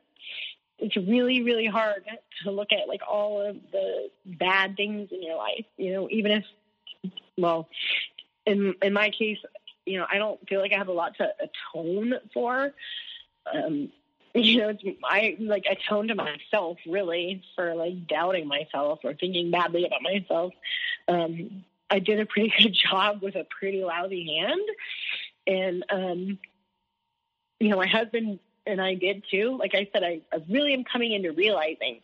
It's really, really hard to look at like all of the bad things in your life. You know, even if, well, in in my case, you know, I don't feel like I have a lot to atone for. Um, (laughs) you know, it's, I like atone to myself really for like doubting myself or thinking badly about myself. Um, I did a pretty (laughs) good job with a pretty lousy hand, and um, you know, my husband and I did too. Like I said, I, I really am coming into realizing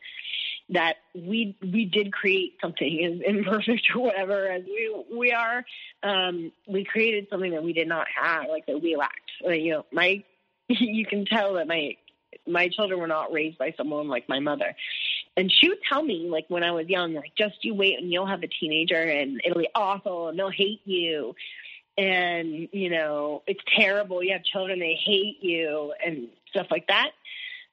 that we we did create something (laughs) as imperfect or whatever as we we are. Um, we created something that we did not have, like that we lacked. Like, you know, my (laughs) you can tell that my my children were not raised by someone like my mother. And she would tell me, like when I was young, like just you wait and you'll have a teenager and it'll be awful and they'll hate you. And, you know, it's terrible. You have children, they hate you and stuff like that.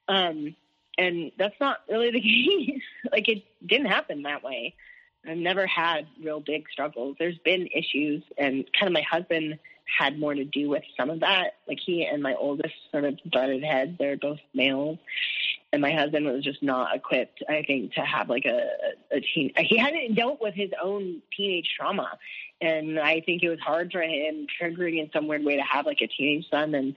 Um, and that's not really the (laughs) case. like it didn't happen that way. I've never had real big struggles. There's been issues and kind of my husband had more to do with some of that. Like he and my oldest sort of butted heads. They're both males. And my husband was just not equipped, I think, to have like a, a teen. He hadn't dealt with his own teenage trauma. And I think it was hard for him, triggering in some weird way, to have like a teenage son. And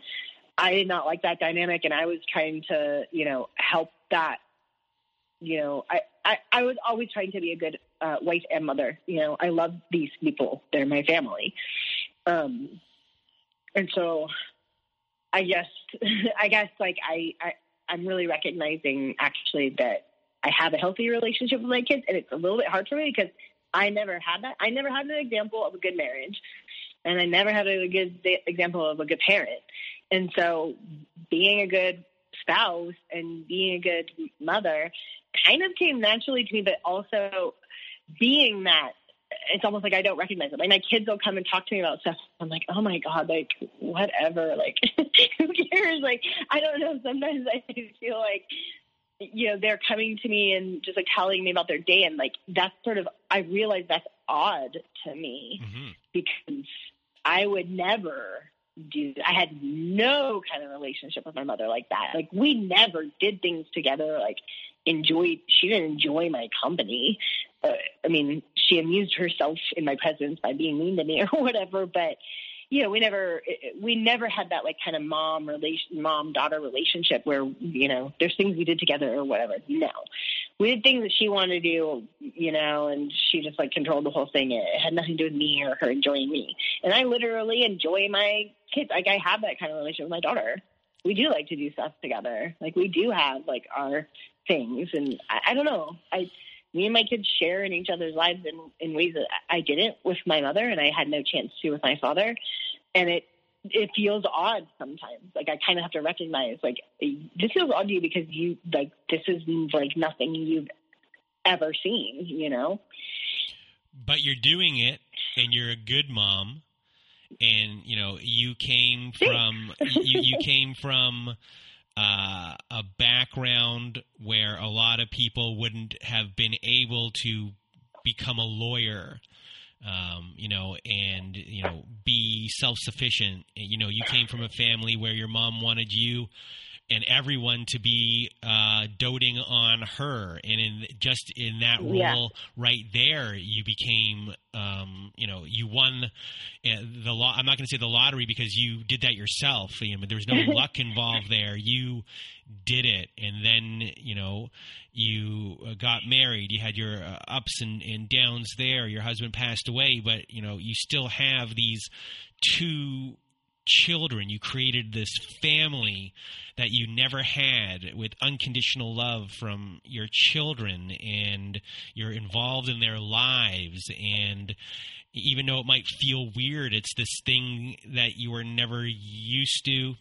I did not like that dynamic. And I was trying to, you know, help that. You know, I, I, I was always trying to be a good uh, wife and mother. You know, I love these people, they're my family. Um, and so I guess, (laughs) I guess like I, I, I'm really recognizing actually that I have a healthy relationship with my kids, and it's a little bit hard for me because I never had that. I never had an example of a good marriage, and I never had a good example of a good parent. And so, being a good spouse and being a good mother kind of came naturally to me, but also being that it's almost like I don't recognize it. Like my kids will come and talk to me about stuff. I'm like, oh my god, like whatever. Like (laughs) who cares? Like I don't know. Sometimes I feel like you know they're coming to me and just like telling me about their day, and like that's sort of I realize that's odd to me hmm because I would never do. I had no kind of relationship with my mother like that. Like we never did things together. Like enjoyed. She didn't enjoy my company. Uh, I mean, she amused herself in my presence by being mean to me (laughs) or whatever. But you know, we never we never had that like kind of mom relation, mom daughter relationship where you know there's things we did together or whatever. No, we did things that she wanted to do, you know, and she just like controlled the whole thing. It had nothing to do with me or her enjoying me. And I literally enjoy my kids. Like I have that kind of relationship with my daughter. We do like to do stuff together. Like we do have like our things, and I, I don't know. I me and my kids share in each other's lives in, in ways that I didn't with my mother and I had no chance to with my father. And it, it feels odd sometimes. Like I kind of have to recognize, like this feels odd to you because you like this is like nothing you've ever seen, you know. But you're doing it, and you're a good mom, and you know you came from you, you came from uh, a background where a lot of people wouldn't have been able to become a lawyer um, you know, and you know, be self sufficient. You know, you came from a family where your mom wanted you and everyone to be uh, doting on her, and in just in that role Yeah. right there, you became, um, you know, you won uh, the law. I'm not going to say the lottery because you did that yourself. You know, there was no (laughs) luck involved there. You did it, and then you know you uh, got married. You had your uh, ups and, and downs there. Your husband passed away, but you know you still have these two children. You created this family that you never had with unconditional love from your children, and you're involved in their lives. And even though it might feel weird, it's this thing that you were never used to,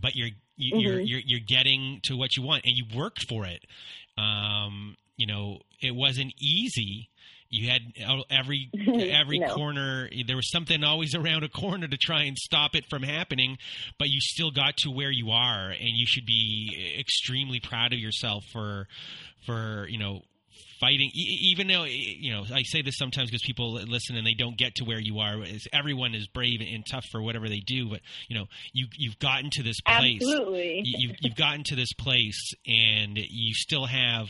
but you're you, you're, Mhm. you're you're getting to what you want, and you worked for it. Um, you know, it wasn't easy. You had uh, every (laughs) every No. corner. There was something always around a corner to try and stop it from happening, but you still got to where you are, and you should be extremely proud of yourself for for you know fighting even though you know i say this sometimes because people listen and they don't get to where you are everyone is brave and tough for whatever they do but you know you you've gotten to this place Absolutely. you, you've, you've gotten to this place and you still have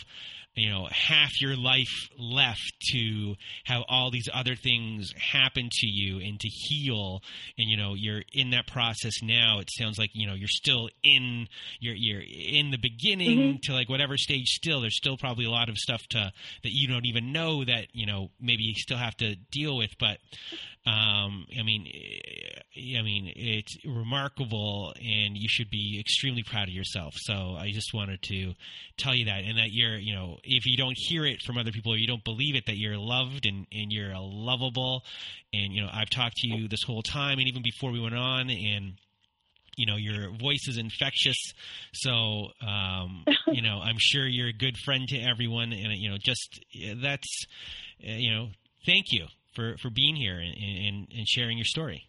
you know half your life left to have all these other things happen to you and to heal. And you know you're in that process now. It sounds like you know you're still in you're you're in the beginning mm-hmm. to like whatever stage still. There's still probably a lot of stuff to that you don't even know that you know maybe you still have to deal with. But um, I mean, eh, I mean, it's remarkable, and you should be extremely proud of yourself. So I just wanted to tell you that, and that you're, you know, if you don't hear it from other people or you don't believe it, that you're loved and and you're lovable, and you know, I've talked to you this whole time, and even before we went on, and you know your voice is infectious. So um, (laughs) you know i'm sure you're a good friend to everyone. And you know just eh, that's uh, you know thank you for for being here and, and, and sharing your story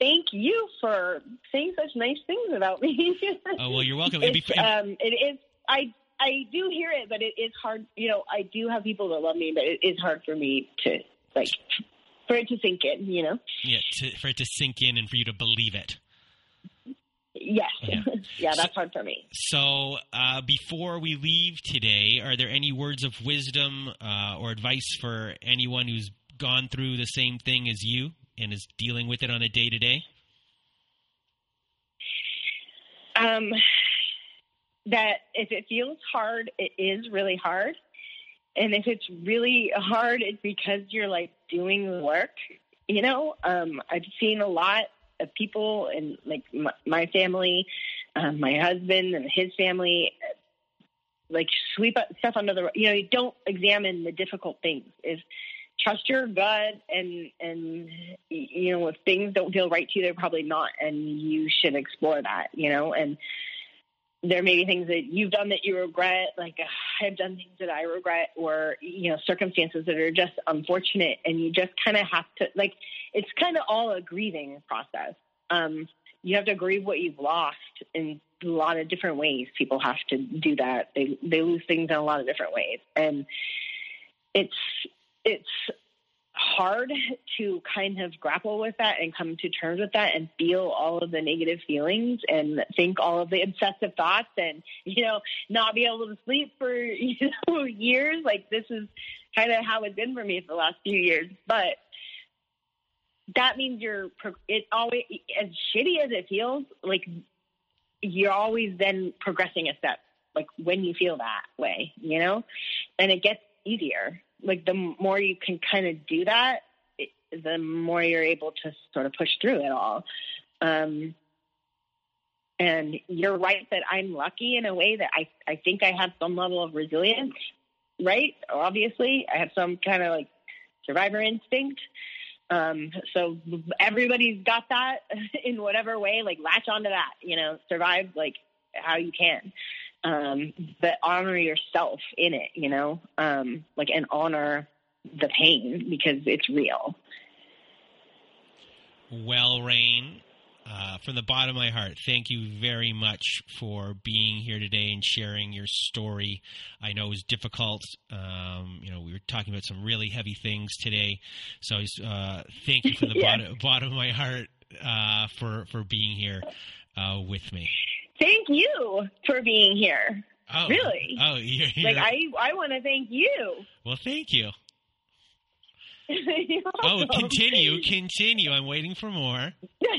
Thank you for saying such nice things about me. (laughs) oh well you're welcome It'd be- It's, um, it is. I I do hear it, but it is hard. You know, I do have people that love me, but it is hard for me to like for it to sink in. You know. yeah to, for it to sink in and for you to believe it Yes. Yeah. (laughs) Yeah, that's hard for me. so uh, before we leave today are there any words of wisdom uh, or advice for anyone who's gone through the same thing as you and is dealing with it on a day to day Um, that if it feels hard, it is really hard. And if it's really hard, it's because you're like doing the work. You know, um, I've seen a lot of people and like my, family, um, my husband and his family, like sweep up stuff under the. You know, you don't examine the difficult things. Is trust your gut and and you know if things don't feel right to you, they're probably not, and you should explore that. You know, and there may be things that you've done that you regret, like uh, I've done things that I regret, or you know circumstances that are just unfortunate, and you just kind of have to like it's kind of all a grieving process. Um, you have to grieve what you've lost in a lot of different ways. People have to do that. They they lose things in a lot of different ways, and it's it's hard to kind of grapple with that and come to terms with that and feel all of the negative feelings and think all of the obsessive thoughts and you know not be able to sleep for (laughs) you know years. Like this is kind of how it's been for me for the last few years. But that means you're it always as shitty as it feels like you're always then progressing a step like when you feel that way you know? And it gets easier like the more you can kind of do that it, the more you're able to sort of push through it all um And you're right that I'm lucky in a way that I, I think I have some level of resilience, right? Obviously, I have some kind of like survivor instinct. Um, so everybody's got that (laughs) in whatever way, like latch onto that, you know, survive like how you can. Um, but honor yourself in it, you know, um, like and honor the pain because it's real. Well, Rain, uh, from the bottom of my heart, thank you very much for being here today and sharing your story. I know it was difficult. Um, you know, we were talking about some really heavy things today, so uh, thank you from the (laughs) yeah. bottom, bottom of my heart uh, for for being here uh, with me. Thank you for being here. Oh, really? Oh, (laughs) you're, you're... like I I want to thank you. Well, thank you. (laughs) oh, continue, continue. I'm waiting for more. (laughs)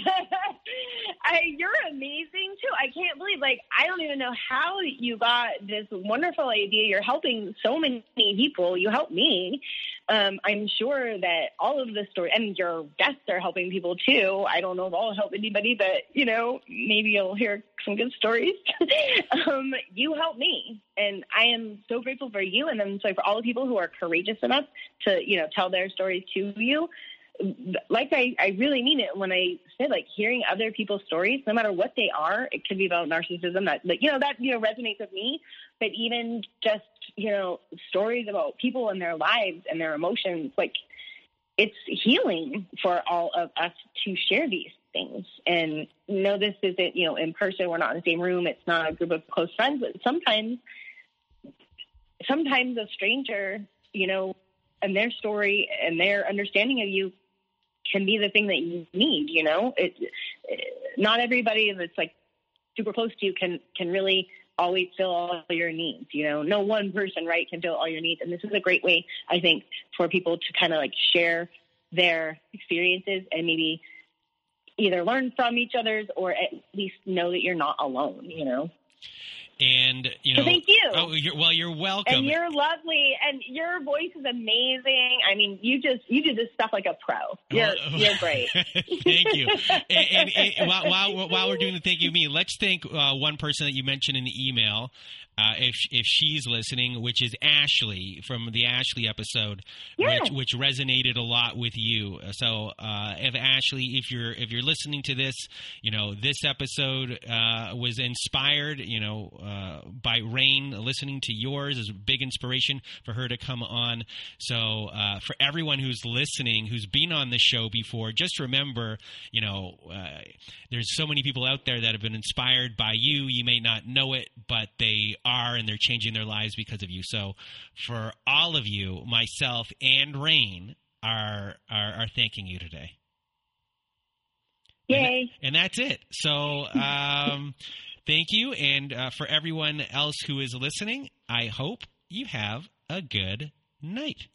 I, you're amazing too. I can't believe, like, I don't even know how you got this wonderful idea. You're helping so many people. You help me. Um, I'm sure that all of the story and your guests are helping people too. I don't know if I'll help anybody, but you know, maybe you'll hear some good stories. (laughs) um, you help me, and I am so grateful for you, and I'm sorry for all the people who are courageous enough to, you know, tell their stories to you like I, I really mean it when I say like hearing other people's stories, no matter what they are, it could be about narcissism that like, you know, that, you know, resonates with me, but even just, you know, stories about people and their lives and their emotions, like it's healing for all of us to share these things. And no, this isn't, you know, in person. We're not in the same room. It's not a group of close friends, but sometimes, sometimes a stranger, you know, and their story and their understanding of you can be the thing that you need. You know, it, it, not everybody that's like super close to you can can really always fill all your needs. You know, no one person right can fill all your needs, and this is a great way I think for people to kind of like share their experiences and maybe either learn from each other's or at least know that you're not alone. You know. And you know, thank you. Oh, you're, well, you're welcome. And you're lovely, and your voice is amazing. I mean, you just you do this stuff like a pro. You're you're (laughs) great. thank you. (laughs) and, and, and while, while, while we're doing the thank you me, let's thank uh, one person that you mentioned in the email uh, if if she's listening, which is Ashley from the Ashley episode, yes. which, which resonated a lot with you. So, uh, if Ashley, if you're if you're listening to this, you know this episode uh, was inspired, you know, uh, by Rain. Listening to yours is a big inspiration for her to come on. So, uh, for everyone who's listening, who's been on the show before, just remember, you know, uh, there's so many people out there that have been inspired by you. You may not know it, but they are and they're changing their lives because of you. So for all of you, myself and Rain are are, are thanking you today. Yay! And, and that's it. So um, (laughs) thank you, and uh, for everyone else who is listening, I hope you have a good night.